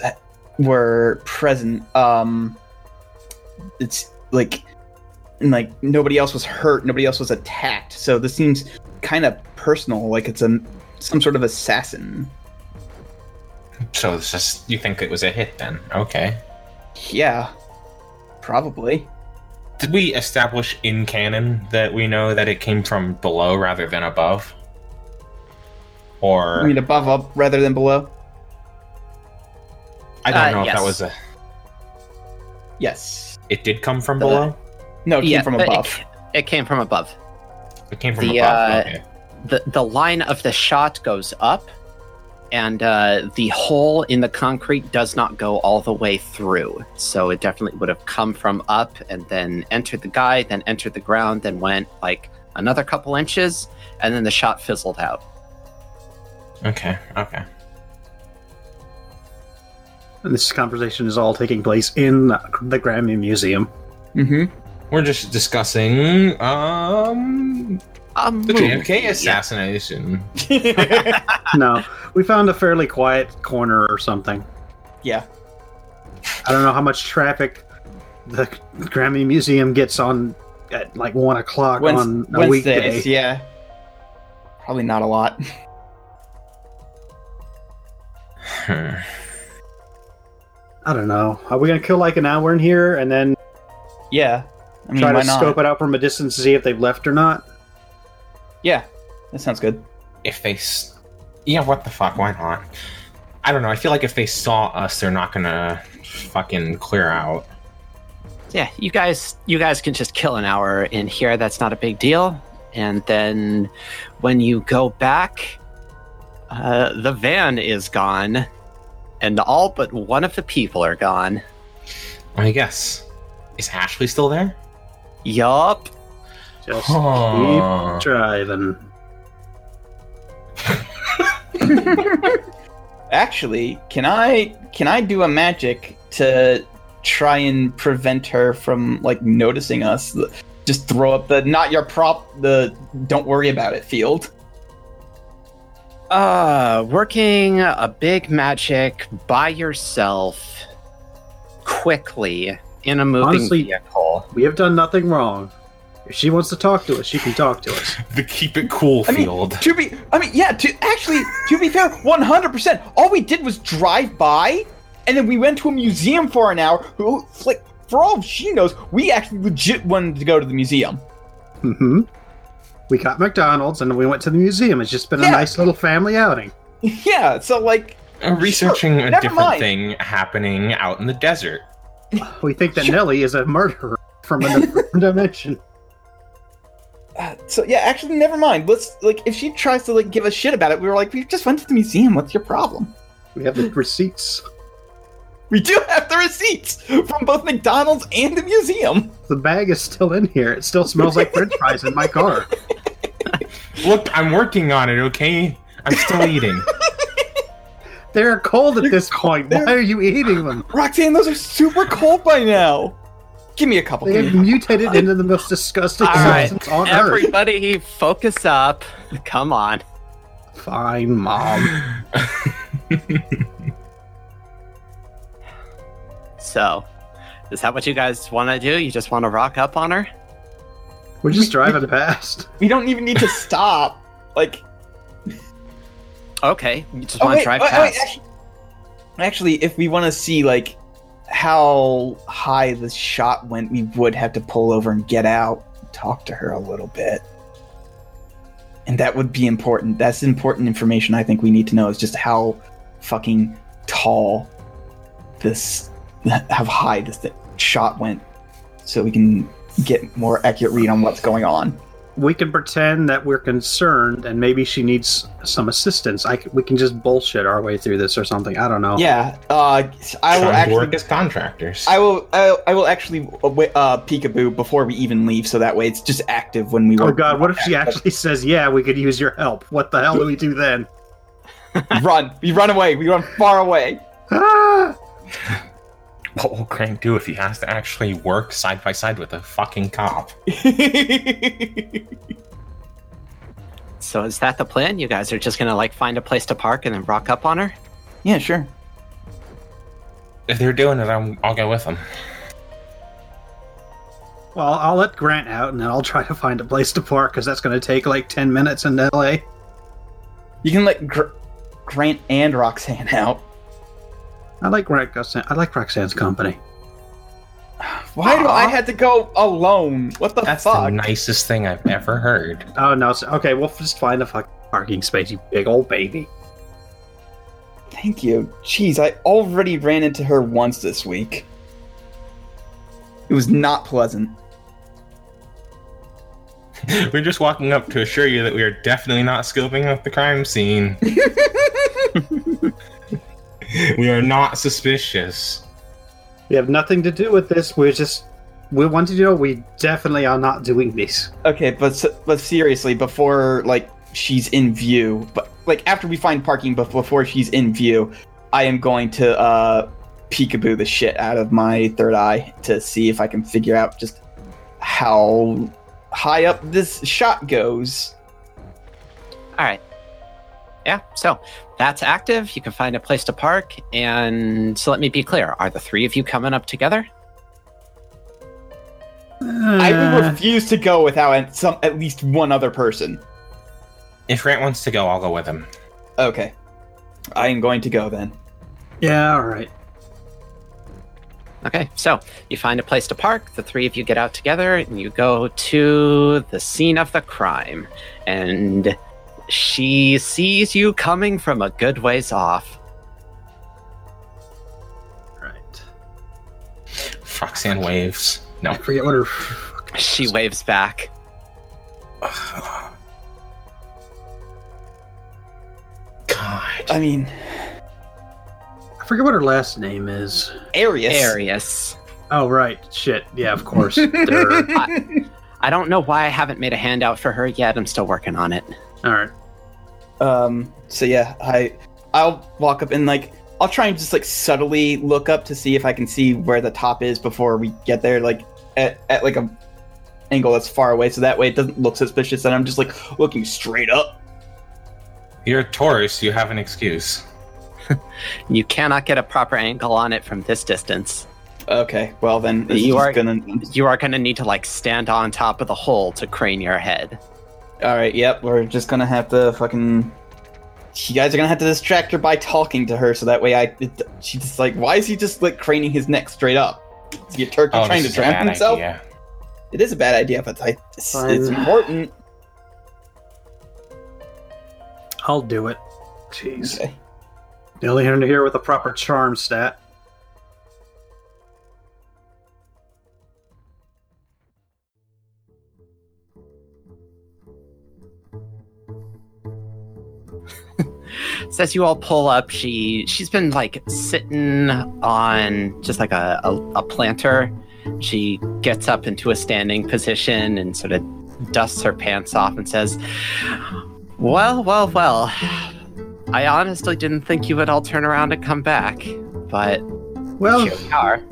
were present. Um, it's like, and like nobody else was hurt, nobody else was attacked. So this seems kind of personal, like it's a some sort of assassin.
so. It's just you think it was a hit then? Okay.
Yeah, probably.
Did we establish in canon that we know that it came from below rather than above? Or
I mean, above up rather than below.
I don't
Uh,
know if that was a.
Yes.
It did come from
Uh,
below.
No, it came from
but it-
above.
It, came from above.
It came from
the,
above.
uh,
okay.
The The line of the shot goes up, and uh, the hole in the concrete does not go all the way through. So it definitely would have come from up and then entered the guy, then entered the ground, then went like another couple inches, and then the shot fizzled out.
Okay. Okay.
And this conversation is all taking place in the Grammy Museum.
Mm-hmm.
We're just discussing um
Um,
the JFK assassination.
no, we found a fairly quiet corner or something.
yeah.
I don't know how much traffic the Grammy Museum gets on at like one o'clock
Wednes-
on a weekday.
Yeah. Probably not a lot.
I don't know. Are we gonna kill like an hour in here and then
Yeah. I mean,
try to
not?
scope it out from a distance to see if they've left or not?
Yeah, that sounds good.
if they, s- yeah, what the fuck? Why not? I don't know. I feel like if they saw us, they're not gonna fucking clear out.
Yeah, you guys you guys can just kill an hour in here. That's not a big deal. And then when you go back, uh, the van is gone, and all but one of the people are gone.
I guess. Is Ashley still there?
Yup.
Just
Huh.
keep driving.
Actually, can I can I do a magic to try and prevent her from like noticing us? Just throw up the not your prop the don't worry about it field.
Uh, working a big magic by yourself quickly in a moving
Honestly-
vehicle.
We have done nothing wrong. If she wants to talk to us, she can talk to us.
The keep it cool
I mean,
field.
to be I mean, yeah, to actually to be fair, 100%. All we did was drive by and then we went to a museum for an hour. Who like for all she knows, we actually legit wanted to go to the museum.
hmm We got McDonald's and we went to the museum. It's just been
Yeah.
a nice little family outing.
Yeah, so like
Uh, researching a different
mind.
thing happening out in the desert.
We think that Nellie is a murderer from a different dimension.
Uh, so yeah, actually, never mind. Let's like if she tries to like give a shit about it, we were like, we just went to the museum. What's your problem?
We have the receipts.
We do have the receipts from both McDonald's and the museum.
The bag is still in here. It still smells like French fries in my car.
Look, I'm working on it, okay? I'm still eating.
They're cold at this point. Why are you eating them?
Roxanne, those are super cold by now. Give me a couple.
They
Give
have mutated into the most disgusting
All right,
substance on earth.
Everybody, focus up. Come on.
Fine, mom.
So, is that what you guys want to do? You just want to rock up on her?
We're just driving past.
we don't even need to stop. Like,
Okay, you just
oh,
want to
wait,
drive
wait, wait,
past.
actually, actually, if we want to see like how high the shot went, we would have to pull over and get out, and talk to her a little bit. And that would be important. That's important information I think we need to know is just how fucking tall this, how high this thi- shot went, so we can get more accurate read on what's going on.
We can pretend that we're concerned and maybe she needs some assistance. I c we can just bullshit our way through this or something. I don't know.
Yeah, uh, I will
Trying
actually
work as contractors.
I will. I, I will actually uh, uh, peekaboo before we even leave, so that way it's just active when we.
Oh
work-
god, what if she actually says, "Yeah, we could use your help"? What the hell do we do then?
run? We run away. We run far away.
Ah!
what will Crank do if he has to actually work side by side with a fucking cop?
So, is that the plan? You guys are just gonna like find a place to park and then rock up on her?
yeah, sure.
If they're doing it, I'm, I'll go with them.
Well, I'll let Grant out and then I'll try to find a place to park because that's going to take like 10 minutes in LA.
You can let Gr- Grant and Roxanne out.
I like Roxanne. Uh, I like Roxanne's company.
Why do I
Aw.
have to go alone? What the fuck?
That's the nicest thing I've ever heard.
Oh no! So, okay, we'll just find a fucking parking space, you big old baby.
Thank you. Jeez, I already ran into her once this week. It was not pleasant.
We're just walking up to assure you that we are definitely not scoping out the crime scene. we are not suspicious.
We have nothing to do with this. We're just. We want you to know we definitely are not doing this.
Okay, but but seriously, before like she's in view, but like after we find parking, but before she's in view, I am going to uh peekaboo the shit out of my third eye to see if I can figure out just how high up this shot goes.
All right. Yeah, so that's active. You can find a place to park. And so let me be clear are the three of you coming up together?
I will
Uh,
refuse to go without some at least one other person.
If Grant wants to go, I'll go with him.
Okay, I am going to go then.
yeah, all right.
Okay, so you find a place to park. The three of you get out together and you go to the scene of the crime. And she sees you coming from a good ways off. Right.
Roxanne waves. No.
I forget what her.
She waves back.
God.
I mean,
I forget what her last name is.
Arius.
Arius.
Oh right, shit. Yeah, of course. I,
I don't know why I haven't made a handout for her yet. I'm still working on it.
All right.
Um. So yeah, I I'll walk up and like I'll try and just like subtly look up to see if I can see where the top is before we get there, like at, at like a angle that's far away, so that way it doesn't look suspicious And I'm just like looking straight up.
You're a Taurus. You have an excuse.
You cannot get a proper angle on it from this distance.
Okay, well then
You are-
gonna.
You are going to need to like stand on top of the hole to crane your head.
All right, yep, we're just gonna have to fucking. You guys are gonna have to distract her by talking to her, so that way I. It, she's just like, why is he just like craning his neck straight up? Is he a turkey
Oh,
trying to
is
drown himself?
idea.
It is a bad idea, but I, it's, it's important.
I'll do it. Jeez.
Okay.
The only hand here with a proper charm stat.
So as you all pull up, she she's been like sitting on just like a, a, a planter. She gets up into a standing position and sort of dusts her pants off and says, "Well, well, well. I honestly didn't think you would all turn around and come back, but
Well,
here we are."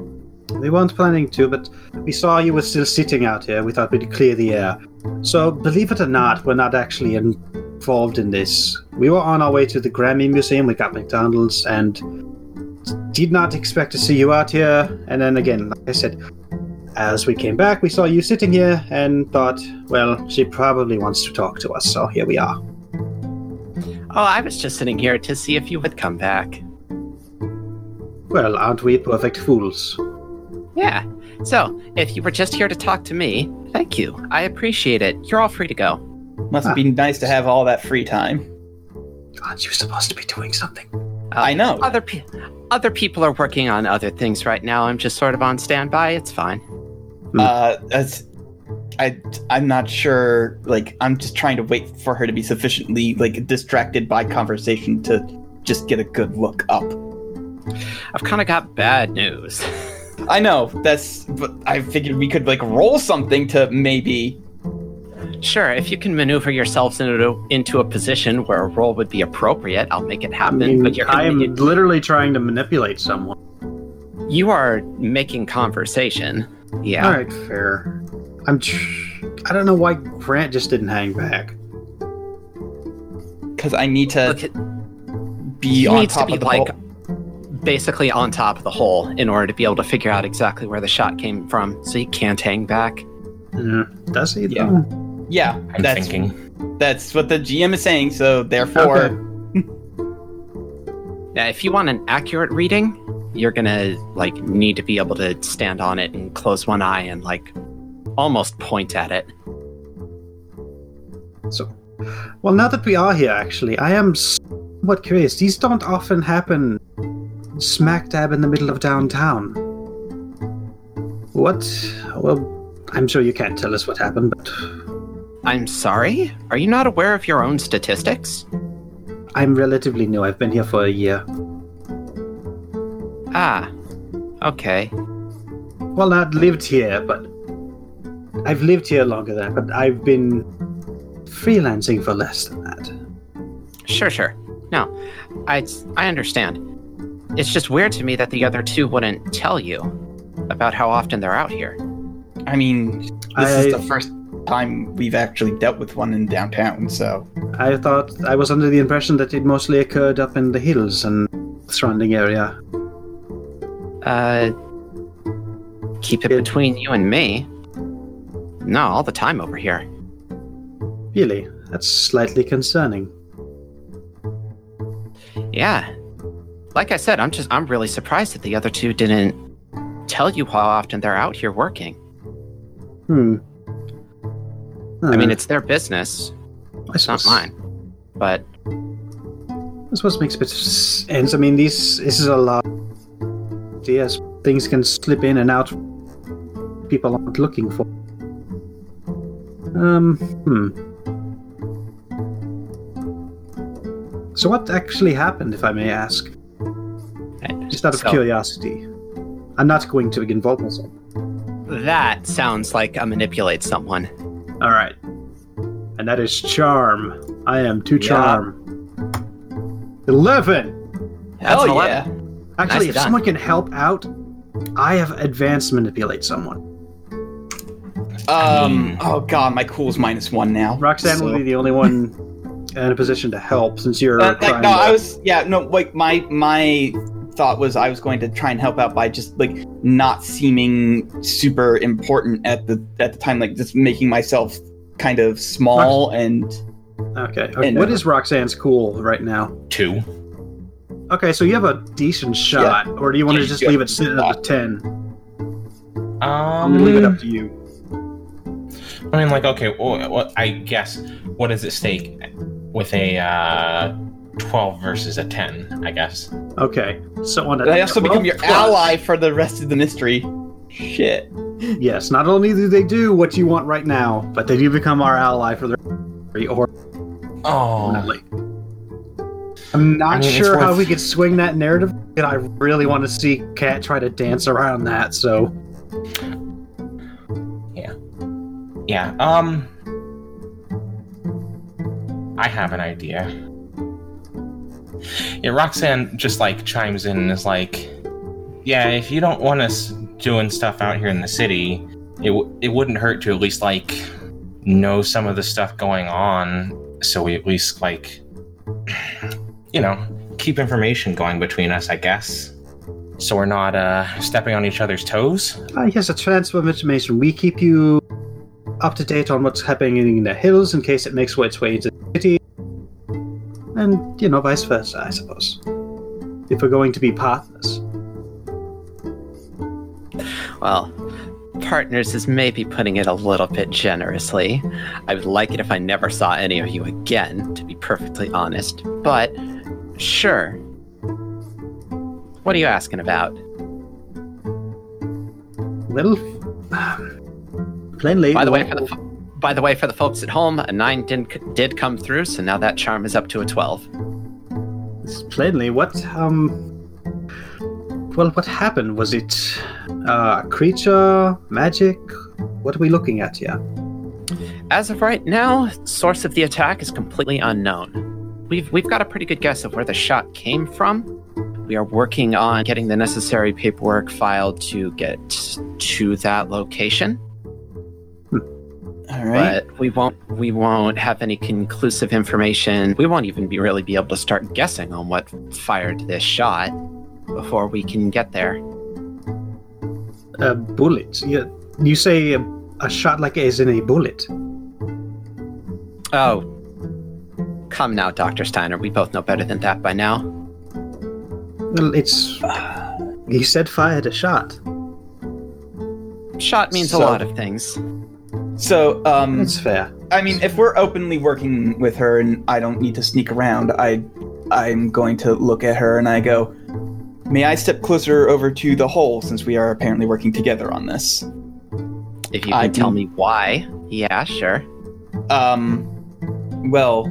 we weren't planning to, but we saw you were still sitting out here. We thought we'd clear the air. So, believe it or not, we're not actually involved in this. We were on our way to the Grammy Museum. We got McDonald's and did not expect to see you out here. And then again, like I said, as we came back, we saw you sitting here and thought, well, she probably wants to talk to us. So here we are.
Oh, I was just sitting here to see if you would come back.
Well, aren't we perfect fools?
Yeah. So, if you were just here to talk to me, thank you. I appreciate it. You're all free to go.
Must
Ah.
be nice to have all that free time.
Aren't you supposed to be doing something?
I know.
Other pe- other people are working on other things right now. I'm just sort of on standby. It's fine.
Uh, that's, I I'm not sure. Like, I'm just trying to wait for her to be sufficiently like distracted by conversation to just get a good look up.
I've kind of got bad news.
I know that's, but I figured we could like roll something to maybe.
Sure, if you can maneuver yourselves into into a position where a role would be appropriate, I'll make it
I
happen.
mean,
but you're
I am
you,
literally trying to manipulate someone.
you are making conversation. Yeah.
All right, fair. I'm. Tr- I don't know why Grant just didn't hang back.
Because I need to
Look, it
be
he
on
needs to be
of the
like
hole.
basically on top of the hole in order to be able to figure out exactly where the shot came from. So he can't hang back.
Mm, does he?
Yeah.
though?
Yeah,
I'm
that's
thinking.
that's what the GM is saying. So therefore,
Okay.
Yeah, if you want an accurate reading, you're gonna like need to be able to stand on it and close one eye and like almost point at it.
So, well, now that we are here, actually, I am somewhat curious. These don't often happen smack dab in the middle of downtown. What? Well, I'm sure you can't tell us what happened, but
I'm sorry? Are you not aware of your own statistics?
I'm relatively new. I've been here for a year.
Ah. Okay.
Well, not lived here, but I've lived here longer than that, but I've been freelancing for less than that.
Sure, sure. No. I I understand. It's just weird to me that the other two wouldn't tell you about how often they're out here.
I mean, this
I-
is the first time we've actually dealt with one in downtown. So
I thought I was under the impression that it mostly occurred up in the hills and surrounding area.
Uh keep it
It-
between you and me. No, all the time over here.
Really, that's slightly concerning.
Yeah. Like I said, I'm just I'm really surprised that the other two didn't tell you how often they're out here working.
Hmm.
I mean, it's their business, it's not mine. But
I suppose it makes a bit of sense. I mean, these this is a lot. Yes, things can slip in and out people aren't looking for. Um, hmm. So, what actually happened, if I may ask? Just out of
So-
curiosity. I'm not going to involve myself.
That sounds like a manipulate someone.
All right. And that is charm. I am two
Yeah.
charm. 11!
That's
Hell
an
yeah.
11.
Actually,
Nicely
if
done.
someone can help out, I have advanced manipulate someone.
Um. oh god, my cool's minus one now.
Roxanne
So-
will be the only one in a position to help since you're
Uh, like no,
to-
I was yeah no like my my thought was I was going to try and help out by just like not seeming super important at the at the time, like just making myself kind of small and
Okay. okay.
and,
What
uh,
is Roxanne's cool right now?
Two.
Okay, so you have a decent shot, or do you want to just leave it sitting at the
shot.
10? I'm going to leave it
Um,
up to you.
I mean, like, okay, well, what I guess what is at stake with a uh, twelve versus a ten? I guess.
Okay. So on a
I also become your
plus-
ally for the rest of the mystery. Shit.
Yes, not only do they do what you want right now, but they do become our ally for the or
Oh,
Definitely. I'm not
I mean, it's
sure how
worth-
we could swing that narrative, and I really want to see Kat try to dance around that. So,
Yeah. yeah. Um, I have an idea. Yeah, Roxanne just like chimes in and is like, "Yeah, if you don't want us doing stuff out here in the city, it w- it wouldn't hurt to at least like know some of the stuff going on, so we at least like, you know, keep information going between us, I guess." So we're not uh, stepping on each other's toes.
uh, yes, a transfer of information. We keep you up to date on what's happening in the hills in case it makes its way into the city, and you know, vice versa, I suppose. If we're going to be partners,
Well, partners is maybe putting it a little bit generously. I would like it if I never saw any of you again, to be perfectly honest. But sure. What are you asking about?
well, um, plainly.
By the way, for the by the way, for the folks at home, a nine did did come through, so now that charm is up to a twelve.
plainly, what um, well, what happened? Was it uh, a creature, magic? What are we looking at here?
As of right now, source of the attack is completely unknown. We've we've got a pretty good guess of where the shot came from. We are working on getting the necessary paperwork filed to get to that location,
All right.
but we won't we won't have any conclusive information. We won't even be really be able to start guessing on what fired this shot before we can get there.
A bullet. You, you say a, a shot like as in a bullet.
Oh, come now, Doctor Steiner. We both know better than that by now.
Well, it's. You said fired a shot.
Shot means
So-
a lot of things.
So, um,
That's fair.
I mean, if we're openly working with her and I don't need to sneak around, I, I'm going to look at her and I go, "May I step closer over to the hole since we are apparently working together on this?"
If you
I
can tell
can-
me why, yeah, sure.
Um, well,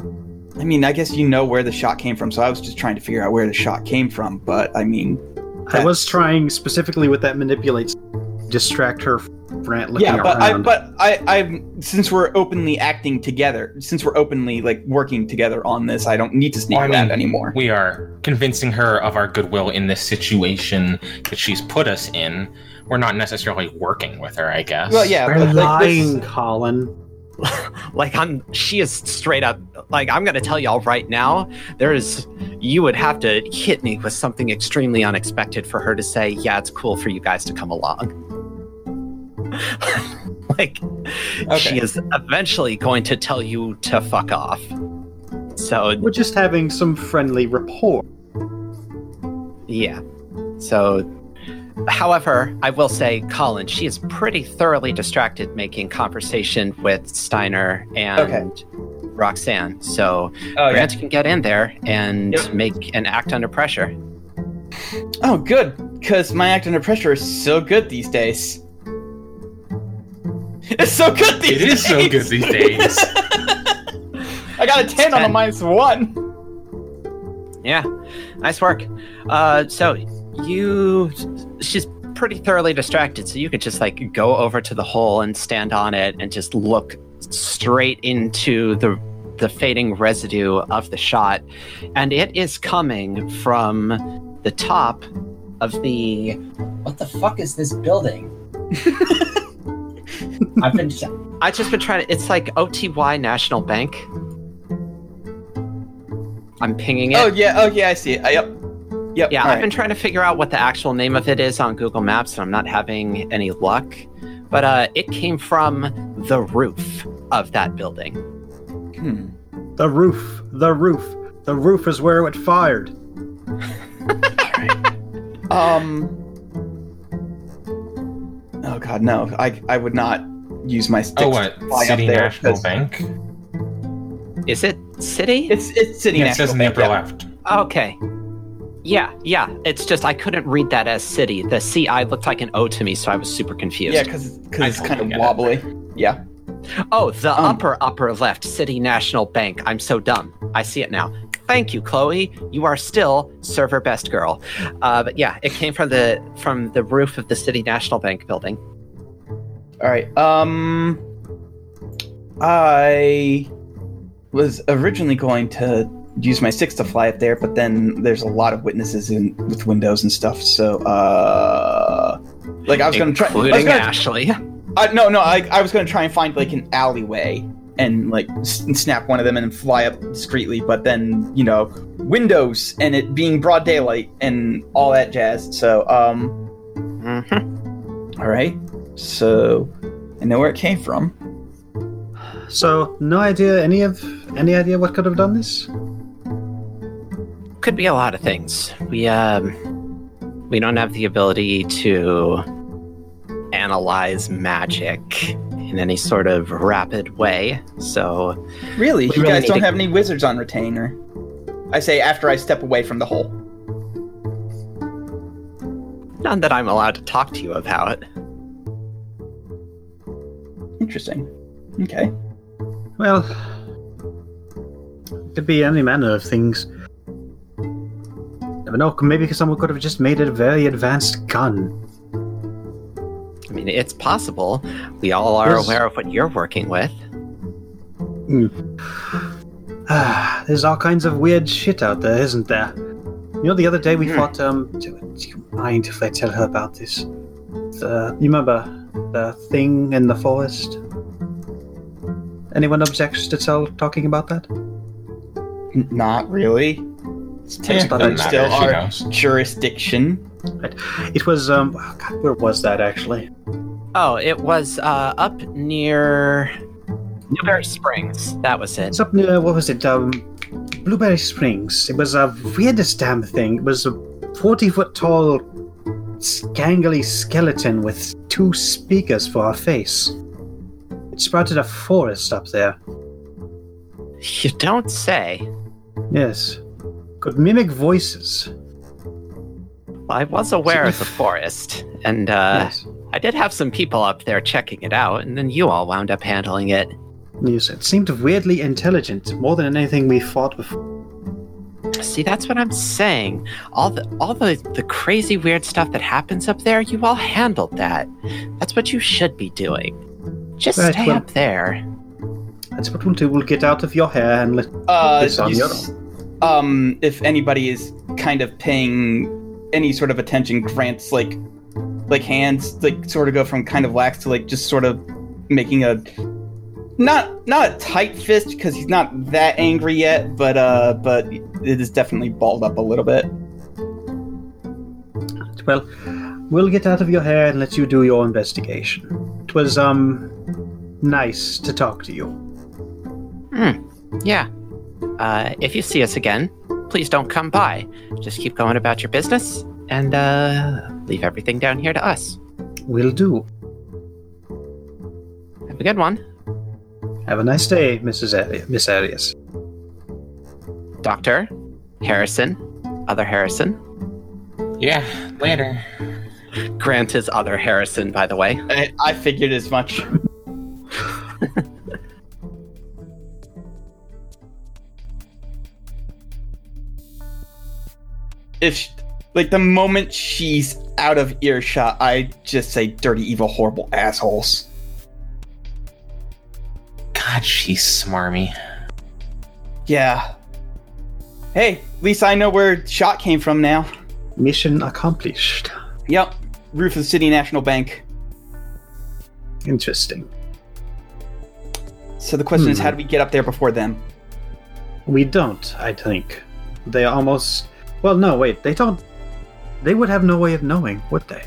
I mean, I guess you know where the shot came from, so I was just trying to figure out where the shot came from. But I mean,
I was trying specifically with that manipulates distract her from Grant looking
yeah, but I, but I, I, since we're openly acting together, since we're openly like working together on this, I don't need to sneak
Well, I mean,
around anymore.
We are convincing her of our goodwill in this situation that she's put us in. We're not necessarily working with her, I guess.
Well, yeah,
We're
but, like, this-
lying, Colin.
Like I'm she is straight up like I'm gonna tell y'all right now, there is you would have to hit me with something extremely unexpected for her to say, Yeah, it's cool for you guys to come along. like she is eventually going to tell you to fuck off. So
We're just having some friendly rapport.
Yeah. So, however, I will say, Colin, she is pretty thoroughly distracted making conversation with Steiner and
Okay.
Roxanne. So,
oh, yeah.
Grant can get in there and
Yep.
make an act under pressure.
oh, good, because my act under pressure is so good these days. It's so good these days.
It is so good these days.
I got a 10 on a minus one.
Yeah, nice work. Uh, so you, she's pretty thoroughly distracted, so you could just like go over to the hole and stand on it and just look straight into the the fading residue of the shot, and it is coming from the top of the. What the fuck is this building? I've been. I just been trying to. It's like OTY National Bank. I'm pinging it.
Oh, yeah. Oh, yeah, I see it. Uh, yep. Yep.
Yeah,
all
I've
right.
been trying to figure out what the actual name of it is on Google Maps, and I'm not having any luck. But uh, it came from the roof of that building.
Hmm.
The roof. The roof. The roof is where it fired.
Um. Oh god, no! I I would not use my sticks
oh, what?
to fly up
City
there.
National
'cause
Bank?
Is it city?
It's it's City
Yeah, it
National
says in the
Bank,
upper
yeah.
left.
okay. Yeah, yeah. It's just I couldn't read that as city. The CI looked like an O to me, so I was super confused.
Yeah, because
I
it's kind of
get it.
wobbly. Yeah.
Oh, the
Um,
upper upper left, City National Bank. I'm so dumb. I see it now. Thank you, Chloe. You are still server best girl. Uh, but yeah, it came from the from the roof of the City National Bank building.
All right. Um, I was originally going to use my six to fly up there, but then there's a lot of witnesses in with windows and stuff. So, uh, like I was going to try. I was
including
gonna,
Ashley.
uh, no, no, I, I was going to try and find like an alleyway and like s- snap one of them and fly up discreetly. But then you know, windows and it being broad daylight and all that jazz. So, um,
Mhm.
all right. So I know where it came from.
So, no idea. Any of any idea what could have done this?
Could be a lot of things. We um we don't have the ability to analyze magic in any sort of rapid way. So
Really? You
really
guys don't
to-
have any wizards on retainer? I say after I step away from the hole.
none that I'm allowed to talk to you about.
Interesting. Okay.
Well, could be any manner of things. Never know. Maybe someone could have just made it a very advanced gun.
I mean, it's possible. We all are
Yes.
aware of what you're working with.
Ah, there's all kinds of weird shit out there, isn't there? You know, the other day we
Hmm.
fought. Um, do, do you mind if I tell her about this? The, you remember the thing in the forest? Anyone objects to tell talking about that?
N- not really.
Yeah,
thought
doesn't
still
matter, she
are
knows.
jurisdiction.
It was um. oh, God, where was that actually?
Oh, it was uh, up near Newberry Springs. That was it.
It's up near what was it? Um, Blueberry Springs. It was a weirdest damn thing. It was a forty foot tall, scangly skeleton with two speakers for a face. It sprouted a forest up there.
You don't say.
Yes, could mimic voices.
I was aware of the forest, and uh,
yes.
I did have some people up there checking it out, and then you all wound up handling it.
Yes, it seemed weirdly intelligent, more than anything we fought before.
See, that's what I'm saying. All the all the, the crazy weird stuff that happens up there, you all handled that. That's what you should be doing. Just
Right,
stay
well-
up there.
That's what we'll do. We'll get out of your hair and let.
Uh,
This on
you
your
s- um, if anybody is kind of paying any sort of attention, Grant's like, like hands like sort of go from kind of lax to like just sort of making a not not a tight fist because he's not that angry yet, but uh, but it is definitely balled up a little bit.
Well, we'll get out of your hair and let you do your investigation. It was um nice to talk to you.
Yeah. Uh, if you see us again, please don't come by. Just keep going about your business and uh, leave everything down here to us.
Will do.
Have a good one.
Have a nice day, Mrs. Ari- Miss Arias.
Doctor, Harrison, other Harrison.
Yeah, later.
Grant is other Harrison, by the way.
I, I figured as much. if sh like the moment she's out of earshot, I just say dirty, evil, horrible assholes.
God, she's smarmy.
Yeah. Hey, at least I know where shot came from now.
Mission accomplished.
Yep, roof of the City National Bank.
Interesting.
So the question is,
Hmm.
how do we get up there before them?
We don't, I think. They almost. Well, no, wait. They don't. They would have no way of knowing, would they?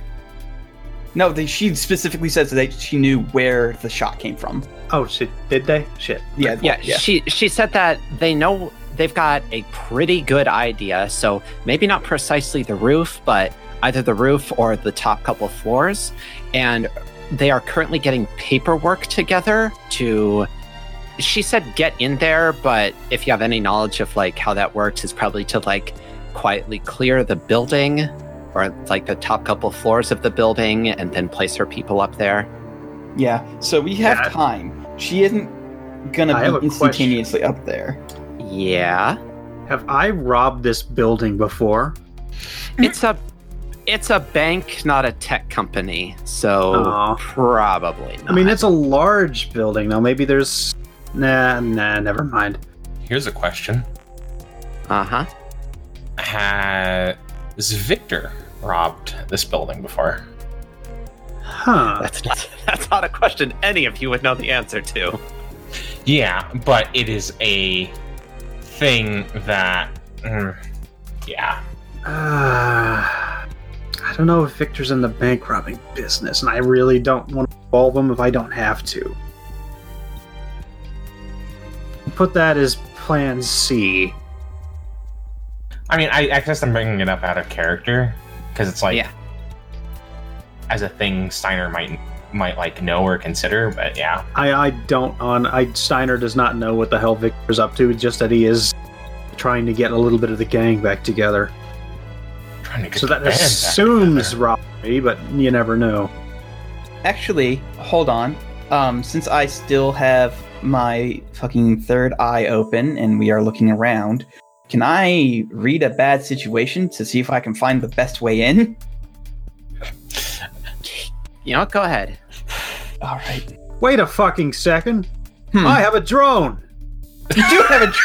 No, they, she specifically says that she knew where the shot came from.
Oh, shit. Did they? Shit.
Yeah,
Yeah, she she said that they know they've got a pretty good idea. So maybe not precisely the roof, but either the roof or the top couple floors. And they are currently getting paperwork together to. She said get in there, but if you have any knowledge of like how that works, is probably to like quietly clear the building or like the top couple floors of the building and then place her people up there.
Yeah, so we have
Yeah.
time. She isn't gonna
I have a
be
question.
instantaneously up there.
Yeah.
Have I robbed this building before?
It's a it's a bank, not a tech company. So
Aw.
probably not.
I mean, it's a large building. though. maybe there's. Nah, nah, never mind.
Here's a question:
uh-huh.
Has Victor robbed this building before?
Huh.
That's not that's not a question any of you would know the answer to.
Yeah, but it is a thing that. mm, yeah.
Uh, I don't know if Victor's in the bank robbing business, and I really don't want to involve him if I don't have to. Put that as Plan C.
I mean, I, I guess I'm bringing it up out of character because it's like,
Yeah.
as a thing Steiner might might like know or consider. But yeah,
I, I don't on. I Steiner does not know what the hell Victor's up to. Just that he is trying to get a little bit of the gang back together.
trying to get
So
the
that
band
assumes
together.
robbery, but you never know.
Actually, hold on. Um, since I still have my fucking third eye open and we are looking around, can I read a bad situation to see if I can find the best way in?
You know what? Go ahead.
All right.
Wait a fucking second.
Hmm.
I have a drone.
You do have a.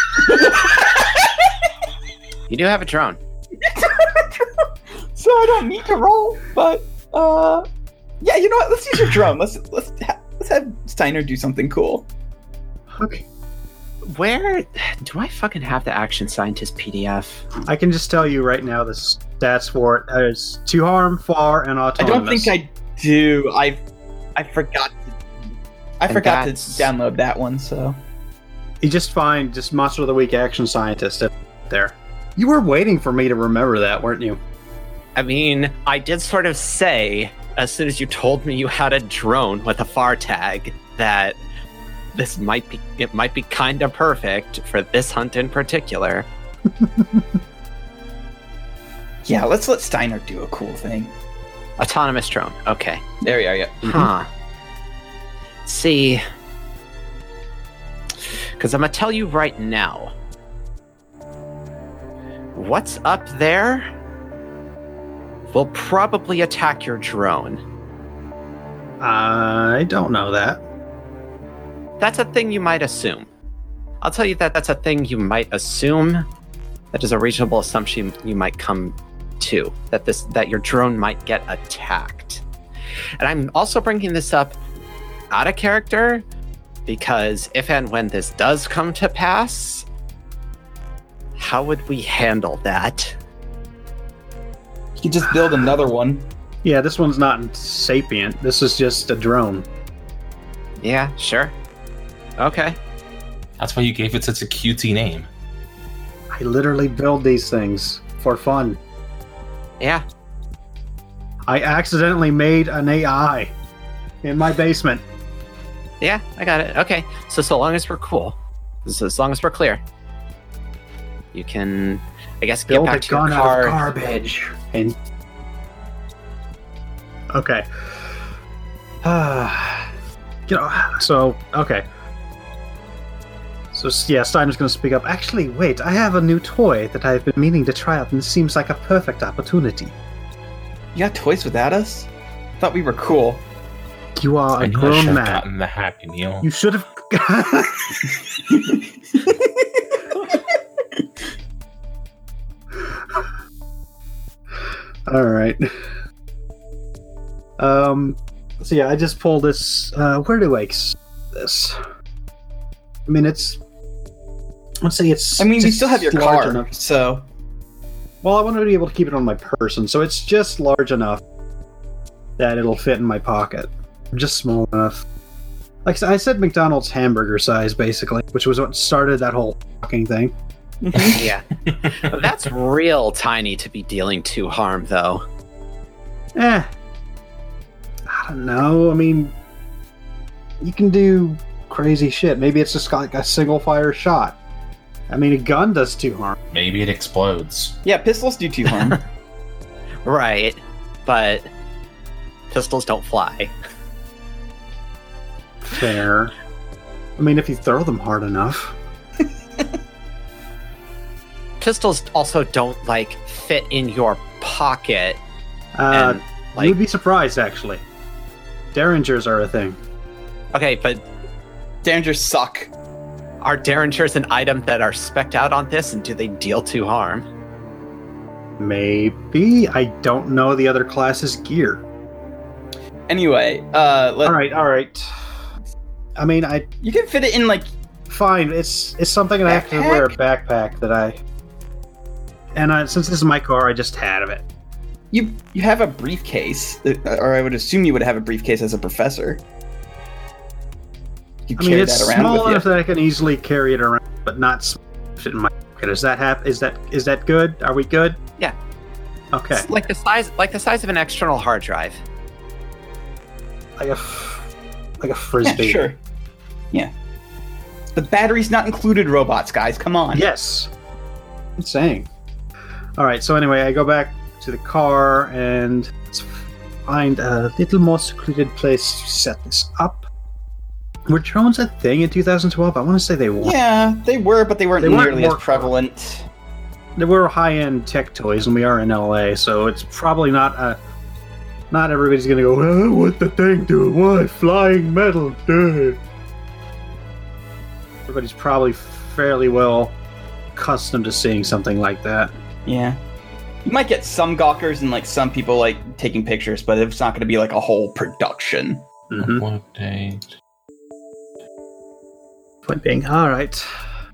You do have a drone.
so I don't need to roll, but uh, yeah. You know what? Let's use your drone. Let's let's ha- let's have Steiner do something cool.
Okay.
Where do I fucking have the action scientist PDF?
I can just tell you right now the stats for it is to harm, far, and
I
autonomous.
don't think I do. I I forgot. To, I
And
forgot to download that one. So
You just find just monster of the week action scientist up there. You were waiting for me to remember that, weren't you?
I mean, I did sort of say as soon as you told me you had a drone with a far tag that this might be it might be kind of perfect for this hunt in particular.
yeah, let's let Steiner do a cool thing.
Autonomous drone. Okay.
There we are. Yeah. Mm-hmm.
Huh. See, because I'm gonna tell you right now, what's up there will probably attack your drone.
I don't know that.
That's a thing you might assume. I'll tell you that that's a thing you might assume. That is a reasonable assumption you might come to that this that your drone might get attacked. And I'm also bringing this up out of character because if and when this does come to pass, how would we handle that?
You can just build another one.
Yeah, this one's not sapient. This is just a drone.
Yeah, sure. Okay.
That's why you gave it such a cutesy name.
I literally build these things for fun.
Yeah.
I accidentally made an AI in my basement.
Yeah, I got it. Okay. So so long as we're cool. So as long as we're clear. You can I guess get
Build
back
a
to your
gun out
car.
of garbage. And okay. Ah, you know, so okay. So s- yeah, Steiner's going to speak up. Actually, wait, I have a new toy that I've been meaning to try out, and it seems like a perfect opportunity.
You got toys without us? Thought we were cool.
You are
I
a
knew I should
grown
have
man.
gotten the Happy Meal.
You should have. All right. Um. So yeah, I just pulled this. Uh, where do I s- this? I mean, it's. Let's say it's.
I mean,
you
still have your
large
car,
enough-
so
Well, I want to be able two keep it on my person, so it's just large enough that it'll fit in my pocket. Just small enough. Like I said, McDonald's hamburger size, basically, which was what started that whole fucking thing.
Yeah. That's real tiny to be dealing to harm, though.
Eh. I don't know. I mean, you can do crazy shit. Maybe it's just like a single fire shot. I mean, a gun does two harm.
Maybe it explodes.
yeah, pistols do two harm.
Right. But pistols don't fly.
Fair. I mean, if you throw them hard enough.
Pistols also don't, like, fit in your pocket.
Uh,
and,
You'd be surprised, actually. Derringers are a thing.
okay, but
Derringers suck.
Are derringers an item that are specked out on this, and do they deal two harm?
Maybe. I don't know the other class's gear.
Anyway, uh, let,
All right, all right. I mean, I
you can fit it in like
fine. It's it's something I have to wear a backpack that I. And I, since this is my car, I just had of it.
you. You have a briefcase, uh, or I would assume you would have a briefcase as a professor. You
I mean, it's
that around
small enough that I can easily carry it around, but not s- fit in my pocket. Is that hap- Is that is that good? Are we good?
Yeah.
Okay.
It's like the size, like the size of an external hard drive.
Like a f- like a
Yeah,
frisbee.
sure. Yeah. The battery's not included, robots, guys. Come on.
Yes. I'm saying. All right. So anyway, I go back to the car and find a little more secluded place to set this up. Were drones a thing in 2012? I want to say they were.
Yeah, they were, but they weren't
They weren't
nearly as
more-
prevalent.
There were high-end tech toys, and we are in LA, so it's probably not a. Not everybody's gonna go. Oh, what the thing do? Why flying metal? Duh." Everybody's probably fairly well accustomed to seeing something like that.
Yeah. You might get some gawkers and like some people like taking pictures, but it's not going to be like a whole production.
Mm-hmm.
What date?
Point being, all right.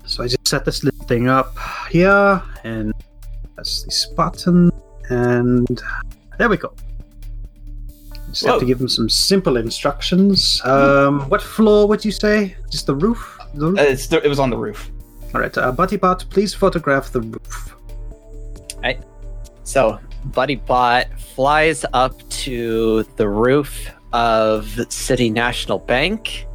So I just set this little thing up here, and press this button, and there we go. Just have to give them some simple instructions. Um, what floor would you say? Just the roof? The roof?
Uh, it's th- it was on the roof.
all right, uh, BuddyBot, please photograph the roof. All right.
So, Buddy Bot flies up to the roof of City National Bank.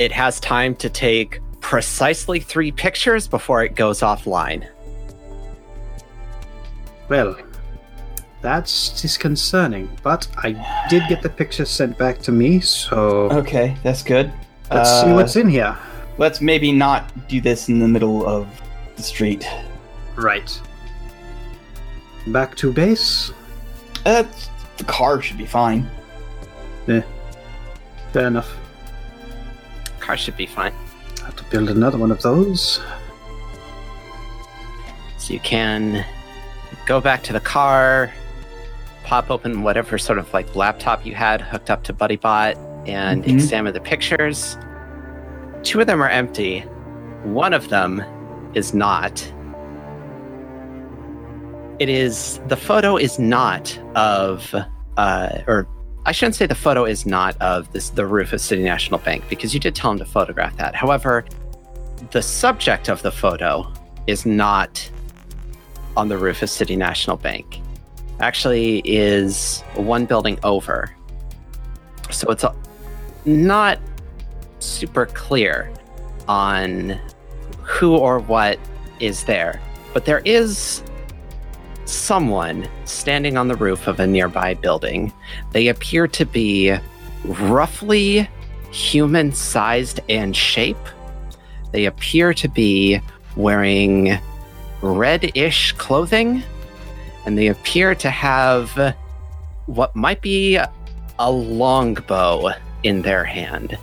It has time to take precisely three pictures before it goes offline.
Well, that's disconcerting, but I did get the picture sent back to me, so
Okay, that's good.
let's see
Uh,
what's in here.
Let's maybe not do this in the middle of the street.
Right. Back to base.
Uh, the car should be fine.
Fair enough.
Car should be fine.
I have to build another one of those.
So you can go back to the car, pop open whatever sort of like laptop you had hooked up to BuddyBot, and
Mhm.
examine the pictures. Two of them are empty. One of them is not. It is the photo is not of, uh, or I shouldn't say the photo is not of this the roof of City National Bank because you did tell him to photograph that. However, the subject of the photo is not on the roof of City National Bank. Actually, is one building over. So it's not super clear on who or what is there, but there is someone standing on the roof of a nearby building. They appear to be roughly human sized and shape. They appear to be wearing reddish clothing, and they appear to have what might be a longbow in their hand.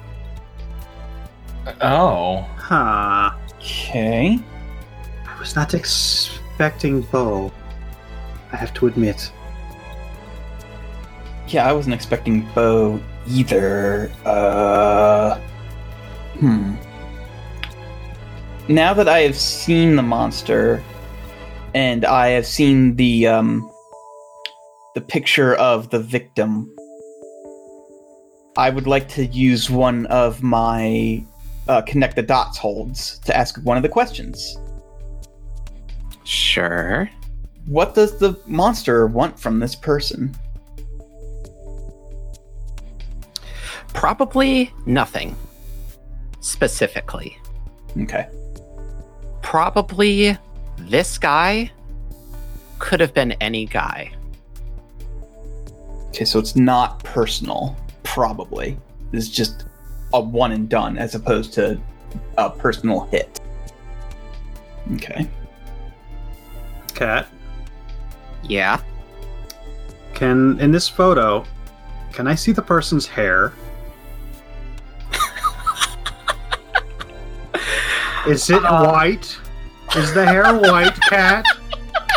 Oh.
Huh.
Okay.
I was not expecting bow. I have to admit.
Yeah, I wasn't expecting bow either. Uh. Hmm. Now that I have seen the monster, and I have seen the um, the picture of the victim, I would like to use one of my uh, connect the dots holds to ask one of the questions.
Sure.
What does the monster want from this person?
Probably nothing. Specifically.
Okay.
Probably this guy could have been any guy.
Okay, so it's not personal. Probably. It's just a one and done as opposed to a personal hit. Okay.
Cat,
Yeah.
can in this photo, can I see the person's hair? Is it
Uh,
white? Is the hair white, Cat?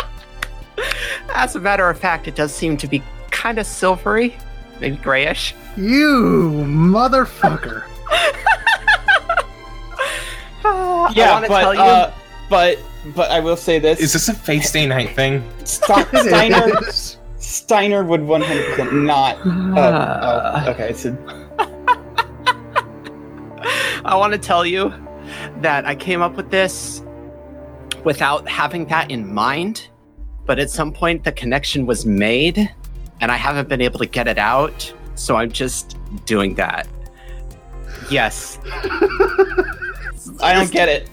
As a matter of fact, it does seem to be kind of silvery, maybe grayish.
You motherfucker!
Yeah,
want
but
tell you.
uh, but but I will say this:
Is this a Fate Stay Night thing?
St- Steiner. Steiner would one hundred percent not. Uh, oh, okay, so
I want to tell you that I came up with this without having that in mind, but at some point the connection was made and I haven't been able to get it out, so I'm just doing that. Yes.
I don't get it.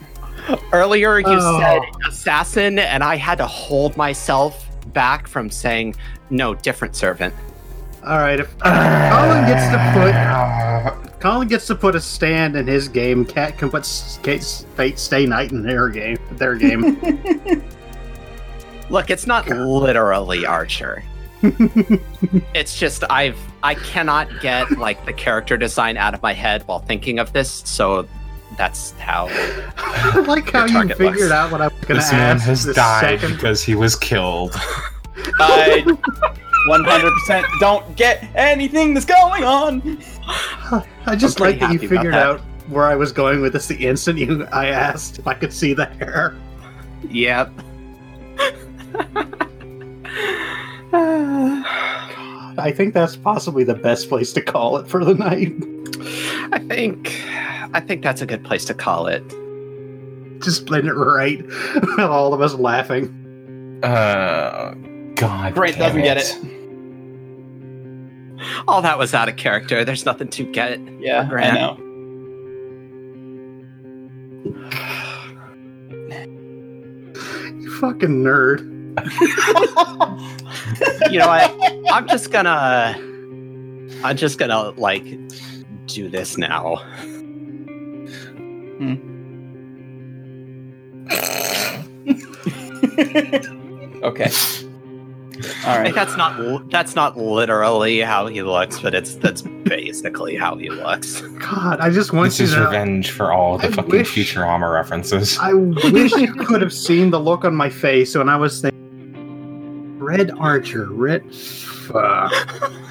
Earlier you
Oh.
said assassin and I had to hold myself back from saying no, different servant.
All right, if Colin gets to put Colin gets to put a stand in his game, Cat can put Fate Stay Night in their game. Their game.
Look, it's not literally Archer. it's just I've I cannot get like the character design out of my head while thinking of this, so that's how
I like how you figured
looks.
out what I was going to
This man has
the
died
second-
because he was killed.
I one hundred percent don't get anything that's going on.
I just
I'm
like that you figured
that.
out where I was going with this the instant you I asked if I could see the hair.
Yep.
I think that's possibly the best place to call it for the night.
I think I think that's a good place to call it.
Just playing it right with all of us laughing.
Uh, God.
Brent
damn
doesn't get it.
All that was out of character. There's nothing to get.
Yeah, I
Grant.
know.
You fucking nerd.
You know what? I'm just gonna I'm just gonna like do this now. Hmm.
okay. All
Like, that's not that's not literally how he looks, but it's that's basically how he looks.
God, I just want
This
you
is
to know.
revenge for all the
I
fucking
wish-
Futurama references.
I wish you could have seen the look on my face when I was thinking, Red Archer, Red. Fuck.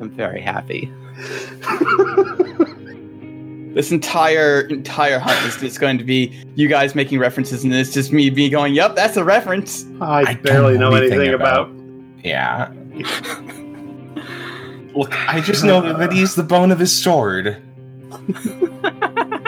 I'm very happy.
This entire entire hunt is just going to be you guys making references, and it's just me be going, "Yep, that's a reference."
I,
I
barely know
know
anything,
anything
about.
Yeah. Look, I just know that, that he's the bone of his sword.